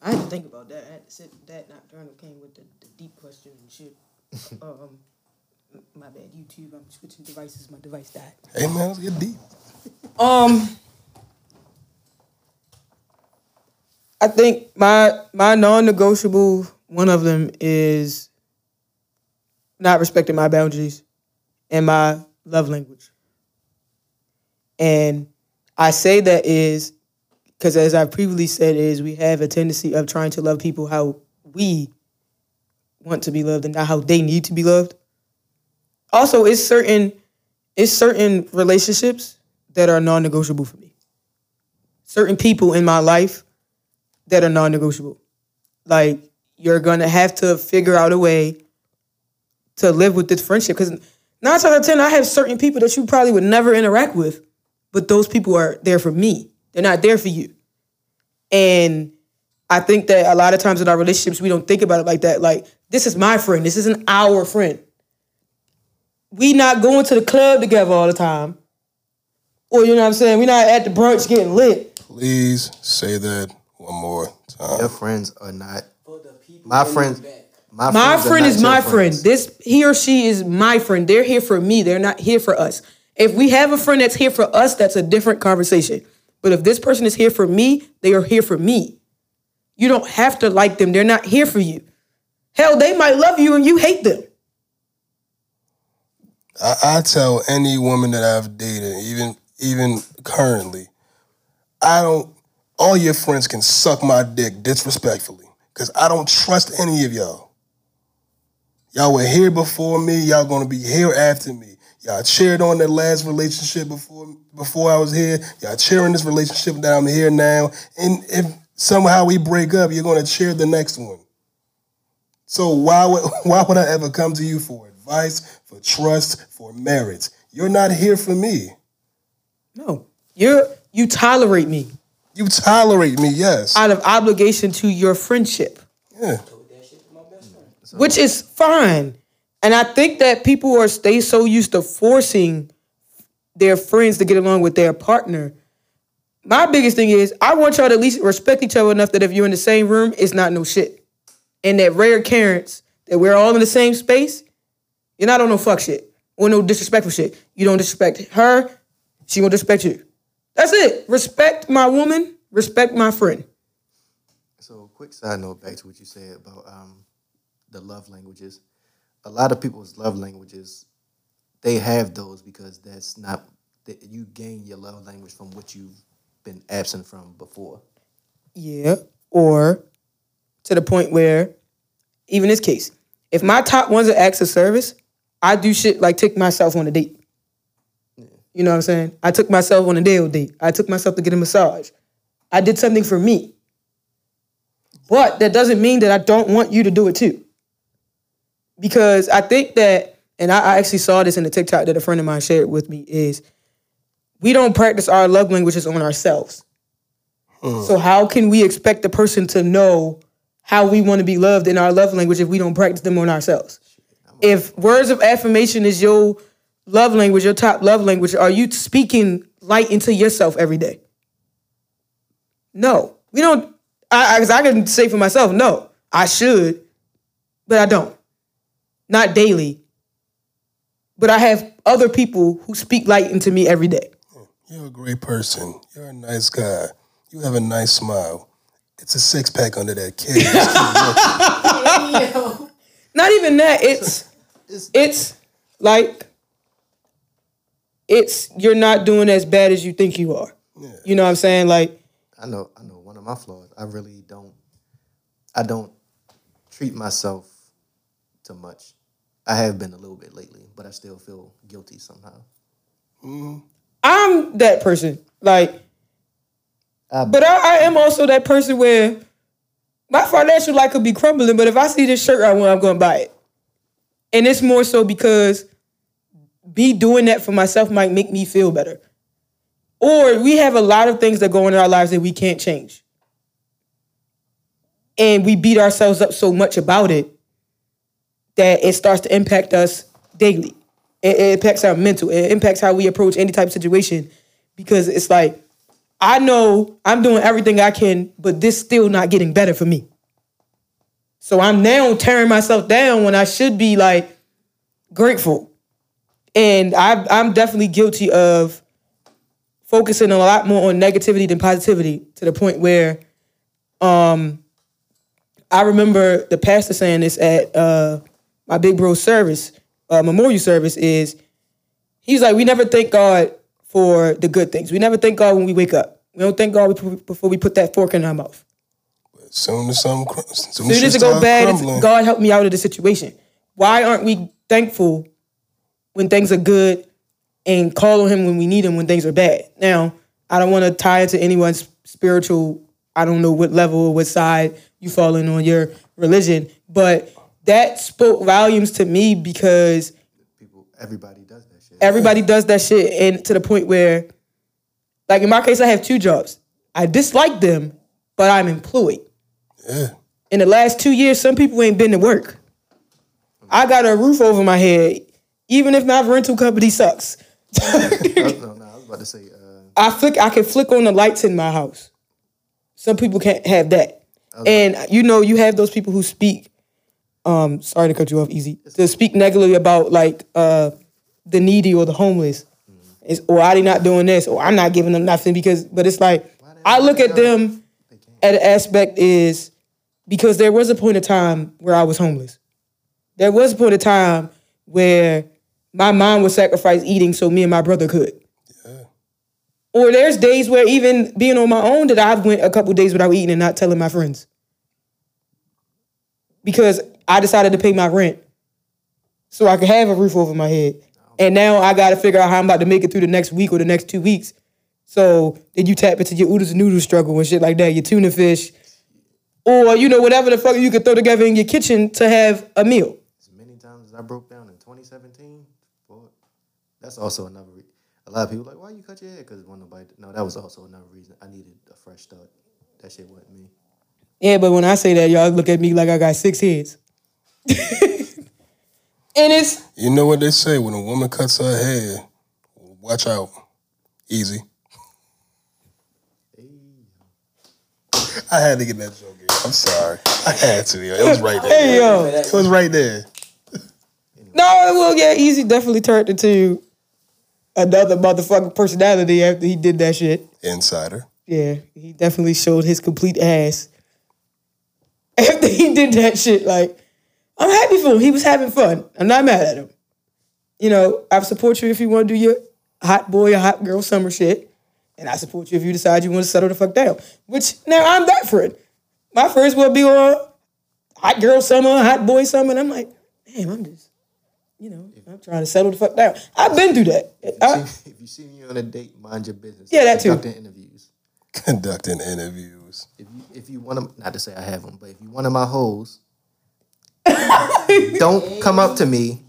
I had to think about that. I had to sit that nocturnal came with the, the deep question and shit. um My bad, YouTube. I'm switching devices. My device died.
Hey man, let's get deep.
Um, I think my my non-negotiable one of them is not respecting my boundaries and my love language. And I say that is because as I previously said is we have a tendency of trying to love people how we want to be loved and not how they need to be loved. Also, it's certain it's certain relationships that are non-negotiable for me. Certain people in my life that are non-negotiable. Like you're gonna have to figure out a way to live with this friendship. Because nine times out of ten, I have certain people that you probably would never interact with, but those people are there for me. They're not there for you. And I think that a lot of times in our relationships, we don't think about it like that. Like, this is my friend. This isn't our friend. We not going to the club together all the time. Or you know what I'm saying? we not at the brunch getting lit.
Please say that one more time.
Your friends are not.
The people
My
in
friends. My,
My
friends
friend is
your
my friend. This he or she is my friend. They're here for me. They're not here for us. If we have a friend that's here for us, that's a different conversation. But if this person is here for me, they are here for me. You don't have to like them. They're not here for you. Hell, they might love you and you hate them.
I, I tell any woman that I've dated, even even currently, I don't. All your friends can suck my dick disrespectfully, cause I don't trust any of y'all. Y'all were here before me. Y'all gonna be here after me. Y'all cheered on that last relationship before before I was here. Y'all cheering this relationship that I'm here now. And if somehow we break up, you're gonna cheer the next one. So why would why would I ever come to you for advice, for trust, for marriage? You're not here for me.
No. You're you tolerate me
You tolerate me, yes.
out of obligation to your friendship.
yeah.
Told that shit to my best friend.
which is fine. And I think that people are stay so used to forcing their friends to get along with their partner. My biggest thing is I want y'all to at least respect each other enough that if you're in the same room, it's not no shit. And that rare occurrence that we're all in the same space, you're not on no fuck shit or no disrespectful shit. You don't disrespect her, she won't disrespect you. That's it. Respect my woman, respect my friend.
So, quick side note back to what you said about um, the love languages. A lot of people's love languages, they have those because that's not that you gain your love language from what you've been absent from before.
Yeah. Or to the point where, even this case, if my top one's are acts of service, I do shit like take myself on a date. You know what I'm saying? I took myself on a day date. I took myself to get a massage. I did something for me. But that doesn't mean that I don't want you to do it too. Because I think that, and I, I actually saw this in the TikTok that a friend of mine shared with me, is we don't practice our love languages on ourselves. Hmm. So how can we expect the person to know how we want to be loved in our love language if we don't practice them on ourselves? If words of affirmation is your love language, your top love language, are you speaking light into yourself every day? No. We don't I, I, I can say for myself, no, I should, but I don't. Not daily. But I have other people who speak light into me every day.
You're a great person. You're a nice guy. You have a nice smile. It's a six pack under that cage.
Not even that. It's it's like it's you're not doing as bad as you think you are. You know what I'm saying? Like
I know, I know. One of my flaws, I really don't. I don't treat myself too much. I have been a little bit lately, but I still feel guilty somehow. Mm-hmm.
I'm that person. Like,
I-
but I, I am also that person where my financial life could be crumbling, but if I see this shirt I want, I'm gonna buy it. And it's more so because be doing that for myself might make me feel better. Or we have a lot of things that go on in our lives that we can't change. And we beat ourselves up so much about it that it starts to impact us daily. It, it impacts our mental. It impacts how we approach any type of situation because it's like, I know I'm doing everything I can, but this still not getting better for me. So I'm now tearing myself down when I should be like grateful. And I, I'm definitely guilty of focusing a lot more on negativity than positivity to the point where um, I remember the pastor saying this at uh, my big bro's service, uh, memorial service, is he's like, we never thank God for the good things. We never thank God when we wake up. We don't thank God before we put that fork in our mouth.
Soon as something, soon,
Soon as it go bad, it's, God help me out of the situation. Why aren't we thankful when things are good and call on Him when we need Him when things are bad? Now, I don't want to tie it to anyone's spiritual. I don't know what level or what side you fall in on your religion, but that spoke volumes to me because
People, everybody does that shit.
everybody does that shit, and to the point where, like in my case, I have two jobs. I dislike them, but I'm employed.
yeah.
in the last two years, some people ain't been to work. I got a roof over my head, even if my rental company sucks.
I no, no, I was about to say, uh,
I flick, I can flick on the lights in my house. Some people can't have that, and you know, you have those people who speak. Um, sorry to cut you off, easy. To speak negatively about like uh, the needy or the homeless, It's, or are they not doing this, or I'm not giving them nothing because. But it's like I look at them at an aspect is because there was a point of time where I was homeless. There was a point of time where my mom would sacrifice eating so me and my brother could. Or there's days where even being on my own that I've went a couple days without eating and not telling my friends. Because I decided to pay my rent so I could have a roof over my head. And now I gotta figure out how I'm about to make it through the next week or the next two weeks. So then you tap into your oodles and noodles struggle and shit like that, your tuna fish, or you know, whatever the fuck you could throw together in your kitchen to have a meal.
as many times as I broke down in 2017, boy, that's also another. Re- a lot of people like, why you cut your hair? Because one nobody. No, that was also another reason. I needed a fresh start. That shit wasn't me.
Yeah, but when I say that, y'all look at me like I got six heads. and it's
You know what they say when a woman cuts her hair, watch out. Easy. I had to get that joke in. I'm sorry. I had to. Yo. It was right there.
hey yo.
It was right there.
No, well, yeah, Easy definitely turned into another motherfucking personality after he did that shit.
Insider.
Yeah, he definitely showed his complete ass after he did that shit. Like, I'm happy for him. He was having fun. I'm not mad at him. You know, I support you if you want to do your hot boy or hot girl summer shit. And I support you if you decide you want to settle the fuck down. Which now I'm that for it. My first will be on hot girl summer, hot boy summer. And I'm like, damn, I'm just, you know, I'm trying to settle the fuck down. I've been through that. I-
if you see me on a date, mind your business.
Yeah, that too.
Conducting interviews.
Conducting interviews.
If you if you want them, not to say I have them, but if you one of my hoes, don't come up to me.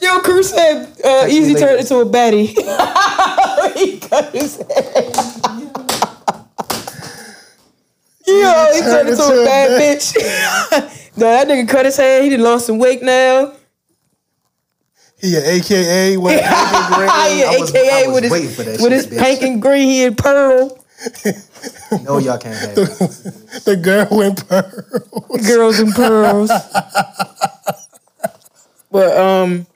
Yo, Crew said uh, Easy turned into a baddie. he cut his head. Yo, he turned into a bad bitch. no, that nigga cut his hair. He done lost some weight now.
He a AKA went pink and green.
yeah,
I was- I
AKA
was
with
waiting
his
for that
with
shit,
his
bitch.
pink and green, he and pearl.
No, y'all can't have it.
The girl went pearl.
Girls and pearls. but um,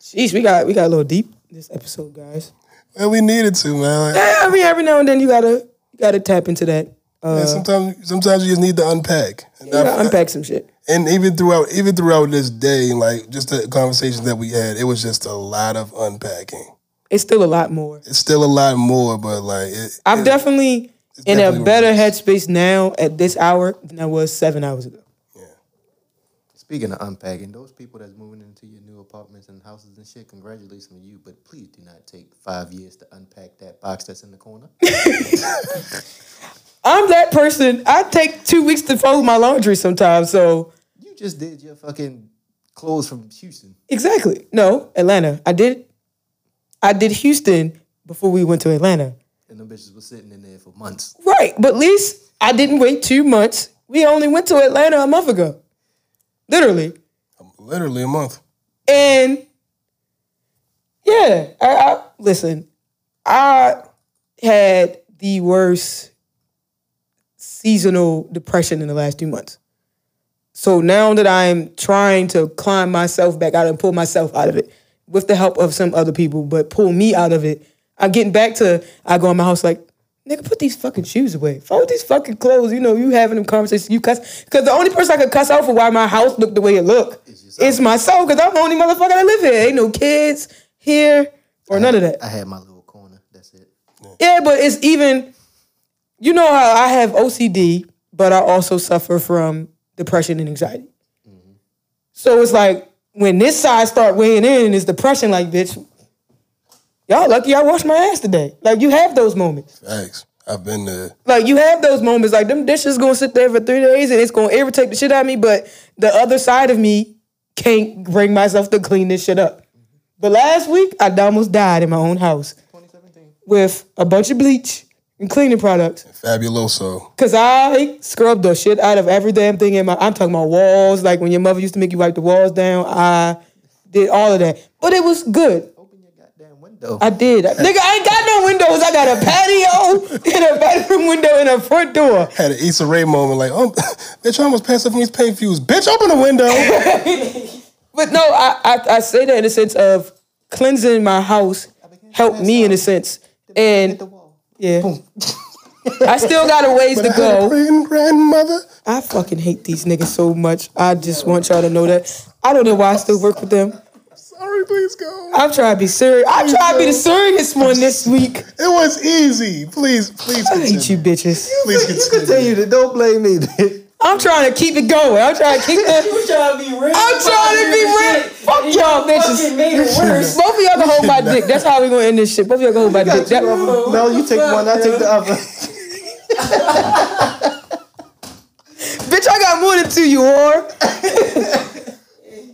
jeez, we got we got a little deep this episode, guys.
Well, we needed to, man.
Yeah, I mean, every now and then you gotta you gotta tap into that. Uh,
Man, sometimes, sometimes you just need to unpack. And,
you gotta
I-
unpack some shit.
and even throughout, even throughout this day, like just the conversations that we had, it was just a lot of unpacking.
It's still a lot more.
It's still a lot more, but like it,
I'm
it-
definitely in
definitely
a better
released.
headspace now at this hour than I was seven hours ago. Yeah.
Speaking of unpacking, those people that's moving into your new apartments and houses and shit, congratulations on you. But please do not take five years to unpack that box that's in the corner.
I'm that person. I take two weeks to fold my laundry sometimes. So
you just did your fucking clothes from Houston.
exactly. No, Atlanta. I did. I did Houston before we went to Atlanta.
And them bitches were sitting in there for months.
Right, but at least I didn't wait two months. We only went to Atlanta a month ago, literally.
Um, literally a month.
And yeah, I, I listen. I had the worst seasonal depression in the last two months. So now that I'm trying to climb myself back out and pull myself out of it with the help of some other people, but pull me out of it, I'm getting back to I go in my house like, nigga, put these fucking shoes away. Fold these fucking clothes. You know, you having them conversations, you cuss. Because the only person I could cuss out for why my house looked the way it looked is myself, because I'm the only motherfucker that live here. Ain't no kids here or none of that.
I had my little corner. That's it.
Yeah, but it's even, you know how I have OCD, but I also suffer from depression and anxiety. Mm-hmm. So it's like when this side start weighing in and it's depression, like bitch, y'all lucky I washed my ass today. Like you have those moments.
Thanks. I've been there.
Like you have those moments. Like them dishes gonna sit there for three days and it's gonna irritate the shit out of me. But the other side of me can't bring myself to clean this shit up. But last week I almost died in my own house with a bunch of bleach and cleaning products.
Fabuloso.
Cause I scrubbed the shit out of every damn thing in my. I'm talking about walls, like when your mother used to make you wipe the walls down. I did all of that, but it was good.
Open your goddamn window.
I did, nigga. I ain't got no windows. I got a patio and a bedroom window and a front door.
Had an Issa Rae moment like, oh, bitch, I almost passed up from these paint fuse. Bitch, open the window.
But no, I, I I say that in the sense of cleansing my house helped me in a sense, and yeah, I still got a ways to
I had a
go.
grandmother.
I fucking hate these niggas so much. I just want y'all to know that. I don't know why I still work with them.
Sorry, please go.
I'm trying to be serious. I'm trying to be the serious one this week.
It was easy. Please, please
I hate you bitches.
Please continue.
Continue to don't blame me. bitch.
I'm trying to keep it going. I'm trying to keep
You
the.
trying to be real?
I'm trying to be real. Fuck
And
y'all
you
bitches.
fucking made it worse.
Both of y'all can hold my dick. That's how we gonna end this shit. Both of y'all can hold my dick. That-
no, you take one, I take the other.
bitch, I got more than two, you whore.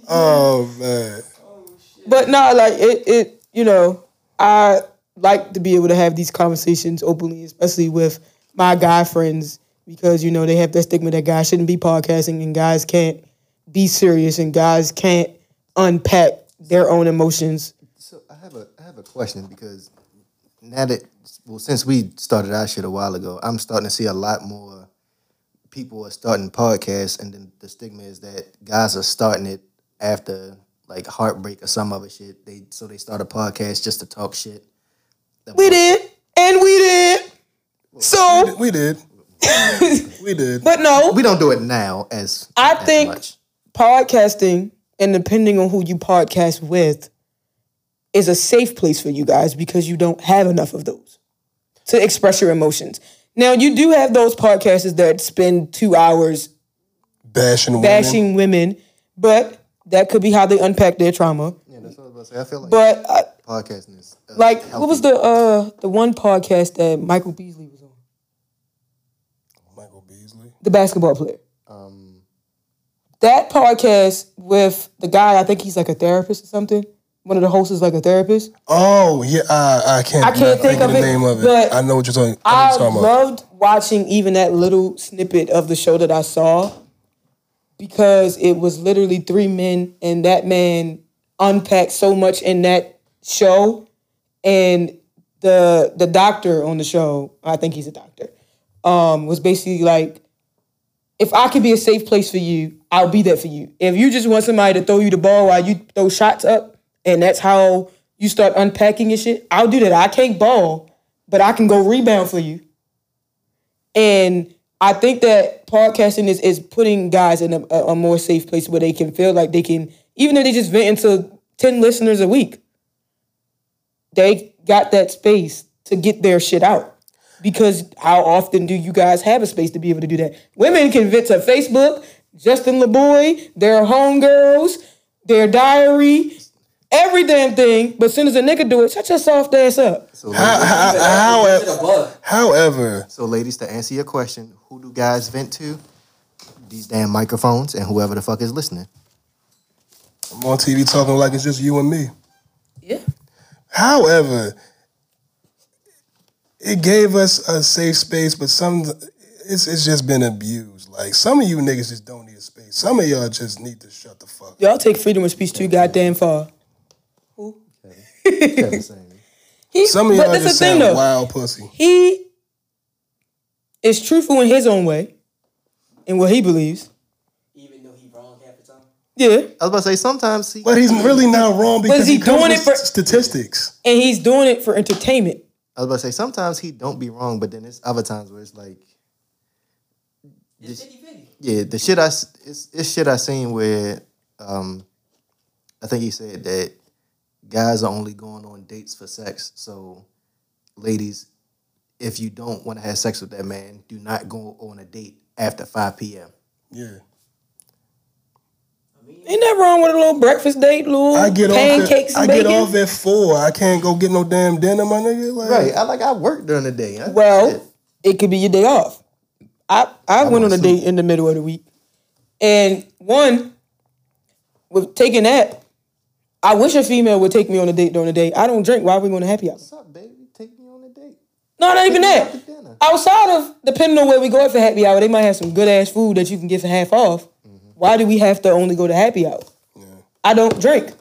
Oh man. Oh shit.
But no, like it, it, you know, I like to be able to have these conversations openly, especially with my guy friends, because you know they have that stigma that guys shouldn't be podcasting and guys can't be serious and guys can't unpack their own emotions.
So I have a I have a question because now that well since we started our shit a while ago, I'm starting to see a lot more people are starting podcasts, and then the stigma is that guys are starting it after like heartbreak or some other shit. They so they start a podcast just to talk shit.
We did, and we did. So,
We did. we did.
but no,
We don't do it now as
I
as
think
much.
podcasting, and depending on who you podcast with, is a safe place for you guys because you don't have enough of those to express your emotions. Now, you do have those podcasters that spend two hours
Bashing women.
bashing women, but that could be how they unpack their trauma.
Yeah, that's what I was about to say. I feel like
But uh,
podcasting is uh,
like, what was the uh the one podcast that Michael Beasley was?
Michael Beasley.
The basketball player.
um
That podcast with the guy, I think he's like a therapist or something. One of the hosts is like a therapist.
Oh yeah, I, I can't.
I can't
not
think of
the
it,
name of it.
but
I know what you're talking. I
I
what you're talking about.
loved watching even that little snippet of the show that I saw because it was literally three men and that man unpacked so much in that show and the the doctor on the show, I think he's a doctor, um, was basically like, if I could be a safe place for you, I'll be there for you. If you just want somebody to throw you the ball while you throw shots up, and that's how you start unpacking your shit, I'll do that. I can't ball, but I can go rebound for you. And I think that podcasting is, is putting guys in a, a a more safe place where they can feel like they can, even if they just vent into 10 listeners a week, they got that space to get their shit out. Because how often do you guys have a space to be able to do that? Women can vent to Facebook, Justin LeBoy, their homegirls, their diary, every damn thing. But as soon as a nigga do it, shut your soft ass up.
so ladies,
how-
Shit
However, however,
so ladies, to answer your question, who do guys vent to? These damn microphones and whoever the fuck is listening.
I'm on TV talking like it's just you and me.
Yeah.
However, it gave us a safe space, but some it's it's just been abused. Like some of you niggas just don't need a space. Some of y'all just need to shut the fuck. up.
Y'all take freedom of speech too goddamn far.
Kevin Samuels.
He,
Some of y'all just
the thing
sound
though.
wild pussy.
He is truthful in his own way, in what he believes.
Even though he
Yeah,
I was about to say sometimes he.
But he's really not wrong because
he's he
he
doing it for-
statistics.
and he's doing it for entertainment.
I was about to say sometimes he don't be wrong, but then there's other times where it's like,
It's 50 50.
yeah, the shit I s- it's, it's shit I seen where, um, I think he said that guys are only going on dates for sex. So, ladies, if you don't want to have sex with that man, do not go on a date after five p.m.
Yeah.
Ain't that wrong with a little breakfast date, little
I get
pancakes
off. At,
and
I get off at four. I can't go get no damn dinner, my nigga. Like,
Right. I like I work during the day. I-
Well,
shit.
it could be your day off. I I went on a date in the middle of the week, and one with taking that, I wish a female would take me on a date during the day. I don't drink. Why are we going to happy hour?
what's up, baby? Take me on a date.
No, not even
Take me
that.
out to dinner.
Outside of depending on where we go at for happy hour, they might have some good ass food that you can get for half off. Why do we have to only go to happy hour? I don't drink.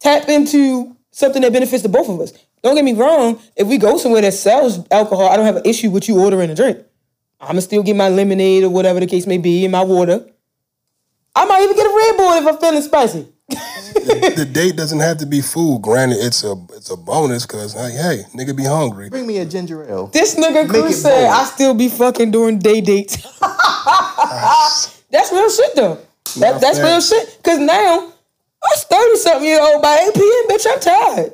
Tap into something that benefits the both of us. Don't get me wrong. If we go somewhere that sells alcohol, I don't have an issue with you ordering a drink. I'ma still get my lemonade or whatever the case may be and my water. I might even get a Red Bull if I'm feeling spicy.
The date doesn't have to be food. Granted, it's a it's a bonus because like, hey, nigga, be hungry.
Bring me a ginger ale.
This nigga
Make
Cruz
it
said. I still be fucking doing day dates. that's real shit though. That, that's real shit. Cause now I'm 30 something year old by 8 p.m. Bitch, I'm tired.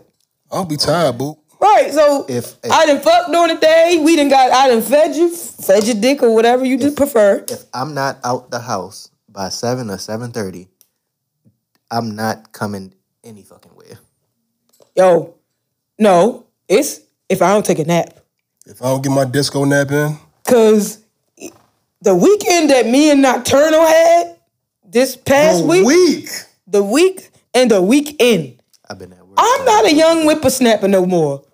I'll be tired, boo.
Right. So
If- if-
I didn't fuck during the day, we didn't got I didn't fed you, fed your dick or whatever you just prefer.
If I'm not out the house by seven or seven thirty, I'm not coming any fucking way.
Yo, no, it's if I don't take a nap.
If I don't get my disco nap in,
Cause the weekend that me and Nocturnal had this past
a
week,
week.
the week and the weekend.
I've been at work.
I'm not a young whippersnapper no more.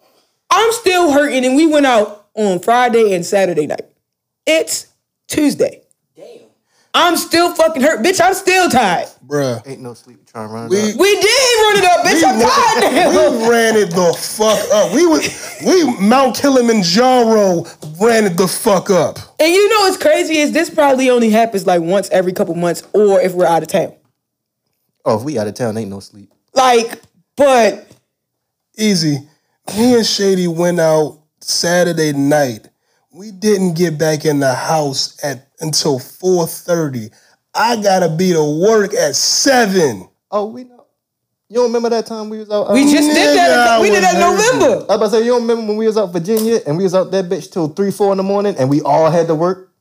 I'm still hurting, and we went out on Friday and Saturday night. It's Tuesday.
Damn.
I'm still fucking hurt, bitch. I'm still tired.
Bruh.
Ain't no sleep trying to run it
We-
up.
We did run it up, bitch. I'm tired now.
We ran it the fuck up. We was we Mount Kilimanjaro ran it the fuck up.
And you know what's crazy is this probably only happens like once every couple months, or if we're out of town.
Oh, if we out of town, ain't no sleep.
Like, but
Easy. Me and Shady went out Saturday night. We didn't get back in the house at until 4:30. I gotta be to work at seven.
Oh, we know. You don't remember that time we was out?
we
um,
just did that. We did that in
was
November.
I was about to say, you don't remember when we was out Virginia and we was out that bitch till three, four in the morning and we all had to work?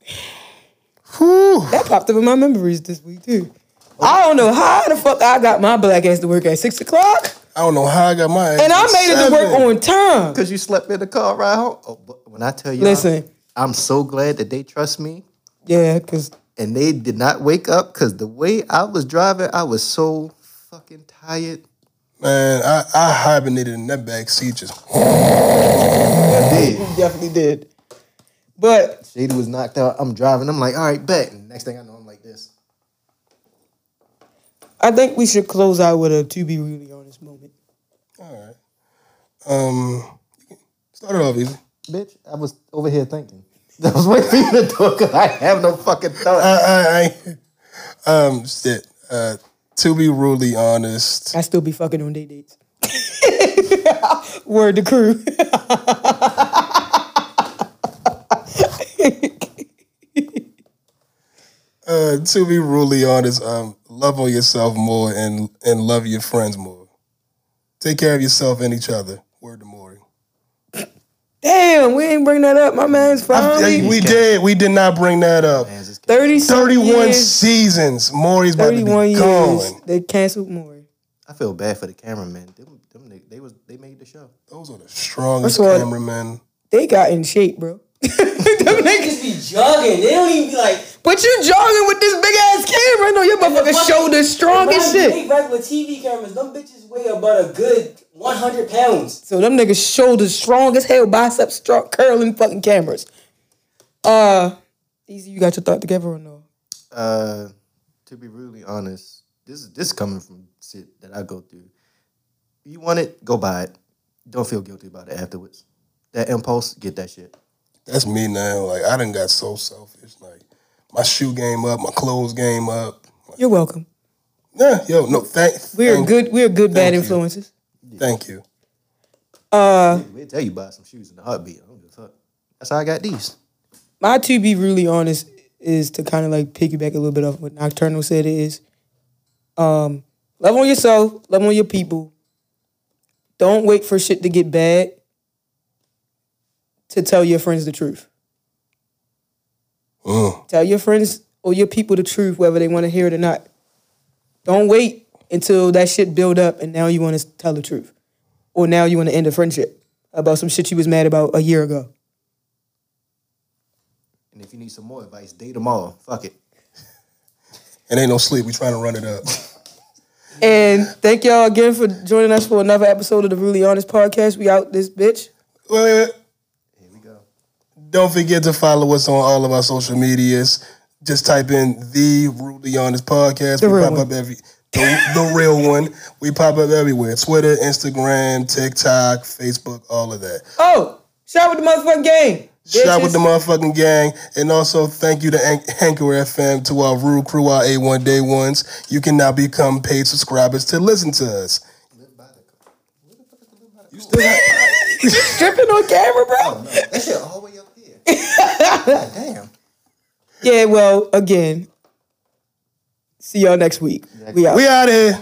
Whew.
That popped up in my memories this week too. I don't know how the fuck I got my black ass to work at six o'clock,
I don't know how I got my ass
and I
at
made it to work on time.
Because you slept in the car ride home. Oh, but when I tell you,
Listen,
I'm I'm so glad that they trust me
yeah, cause
and they did not wake up because the way I was driving, I was so fucking tired.
Man, I, I hibernated in that back seat just
Did.
definitely did. But
Shady was knocked out. I'm driving. I'm like, all right, bet. And next thing I know, I'm like this.
I think we should close out with a to be rudely honest moment.
Um start it off easy.
Bitch, I was over here thinking. I was waiting for you to do it because I have no fucking thought.
I, I, I um shit. Uh to be rudely honest,
I still be fucking on date dates. Word to crew.
uh to be rudely honest, um love on yourself more and and love your friends more. Take care of yourself and each other. Word to Maury.
Damn, we ain't bring that up. My man's finally
we did. We did not bring that up.
30
31
years,
seasons. Maury's about to
31
be
years.
gone.
They canceled Maury.
I feel bad for the cameraman. Them, them, they, they was they made the show.
Those are the strongest
First all-
cameramen.
They got in shape, bro. Them niggas-
Niggas be jogging. They don't even be like.
but you jogging with this big ass camera. I know your motherfucking shoulders strong as
They
shit.
regular TV cameras. Them bitches weigh about a good 100 pounds.
So them niggas shoulders strong as hell, biceps strong, curling fucking cameras. Uh, easy. You got your thought together or no?
Uh, to be rudely honest, this is this coming from shit that I go through. You want it, go buy it. Don't feel guilty about it afterwards. That impulse, get that shit.
That's me now. Like I done got so selfish. Like my shoe game up, my clothes game up. Like
You're welcome.
Yeah, yo, no, thanks.
We're
thank,
good. We're good bad
thank you.
influences.
Thank you.
We'll tell you buy some shoes in the heartbeat. I don't give a fuck. That's how I got these.
My to be rudely honest is to kind of like piggyback a little bit off what Nocturnal said it is. Um, love on yourself, love on your people. Don't wait for shit to get bad to tell your friends the truth.
Mm.
Tell your friends or your people the truth, whether they want to hear it or not. Don't wait until that shit build up and now you want to tell the truth. Or now you want to end a friendship about some shit you was mad about a year ago.
And if you need some more advice, date them all. Fuck it.
And ain't no sleep. We trying to run it up.
And thank y'all again for joining us for another episode of the Rudely Honest Podcast. We out this bitch.
Well,
Here we go.
Don't forget to follow us on all of our social medias. Just type in the Rudely Honest Podcast.
The
we
real
pop
one.
up every the, the real one. We pop up everywhere. Twitter, Instagram, TikTok, Facebook, all of that.
Oh, shout with the motherfucking gang.
Shop with the motherfucking gang. And also thank you to An- Anchor FM, to our Rude Crew, our A1 Day Ones. You can now become paid subscribers to listen to us. You still have,
Stripping on camera, bro.
Oh, that shit all the way up here. God damn.
Yeah, well, again, see y'all next week. We out.
we out here.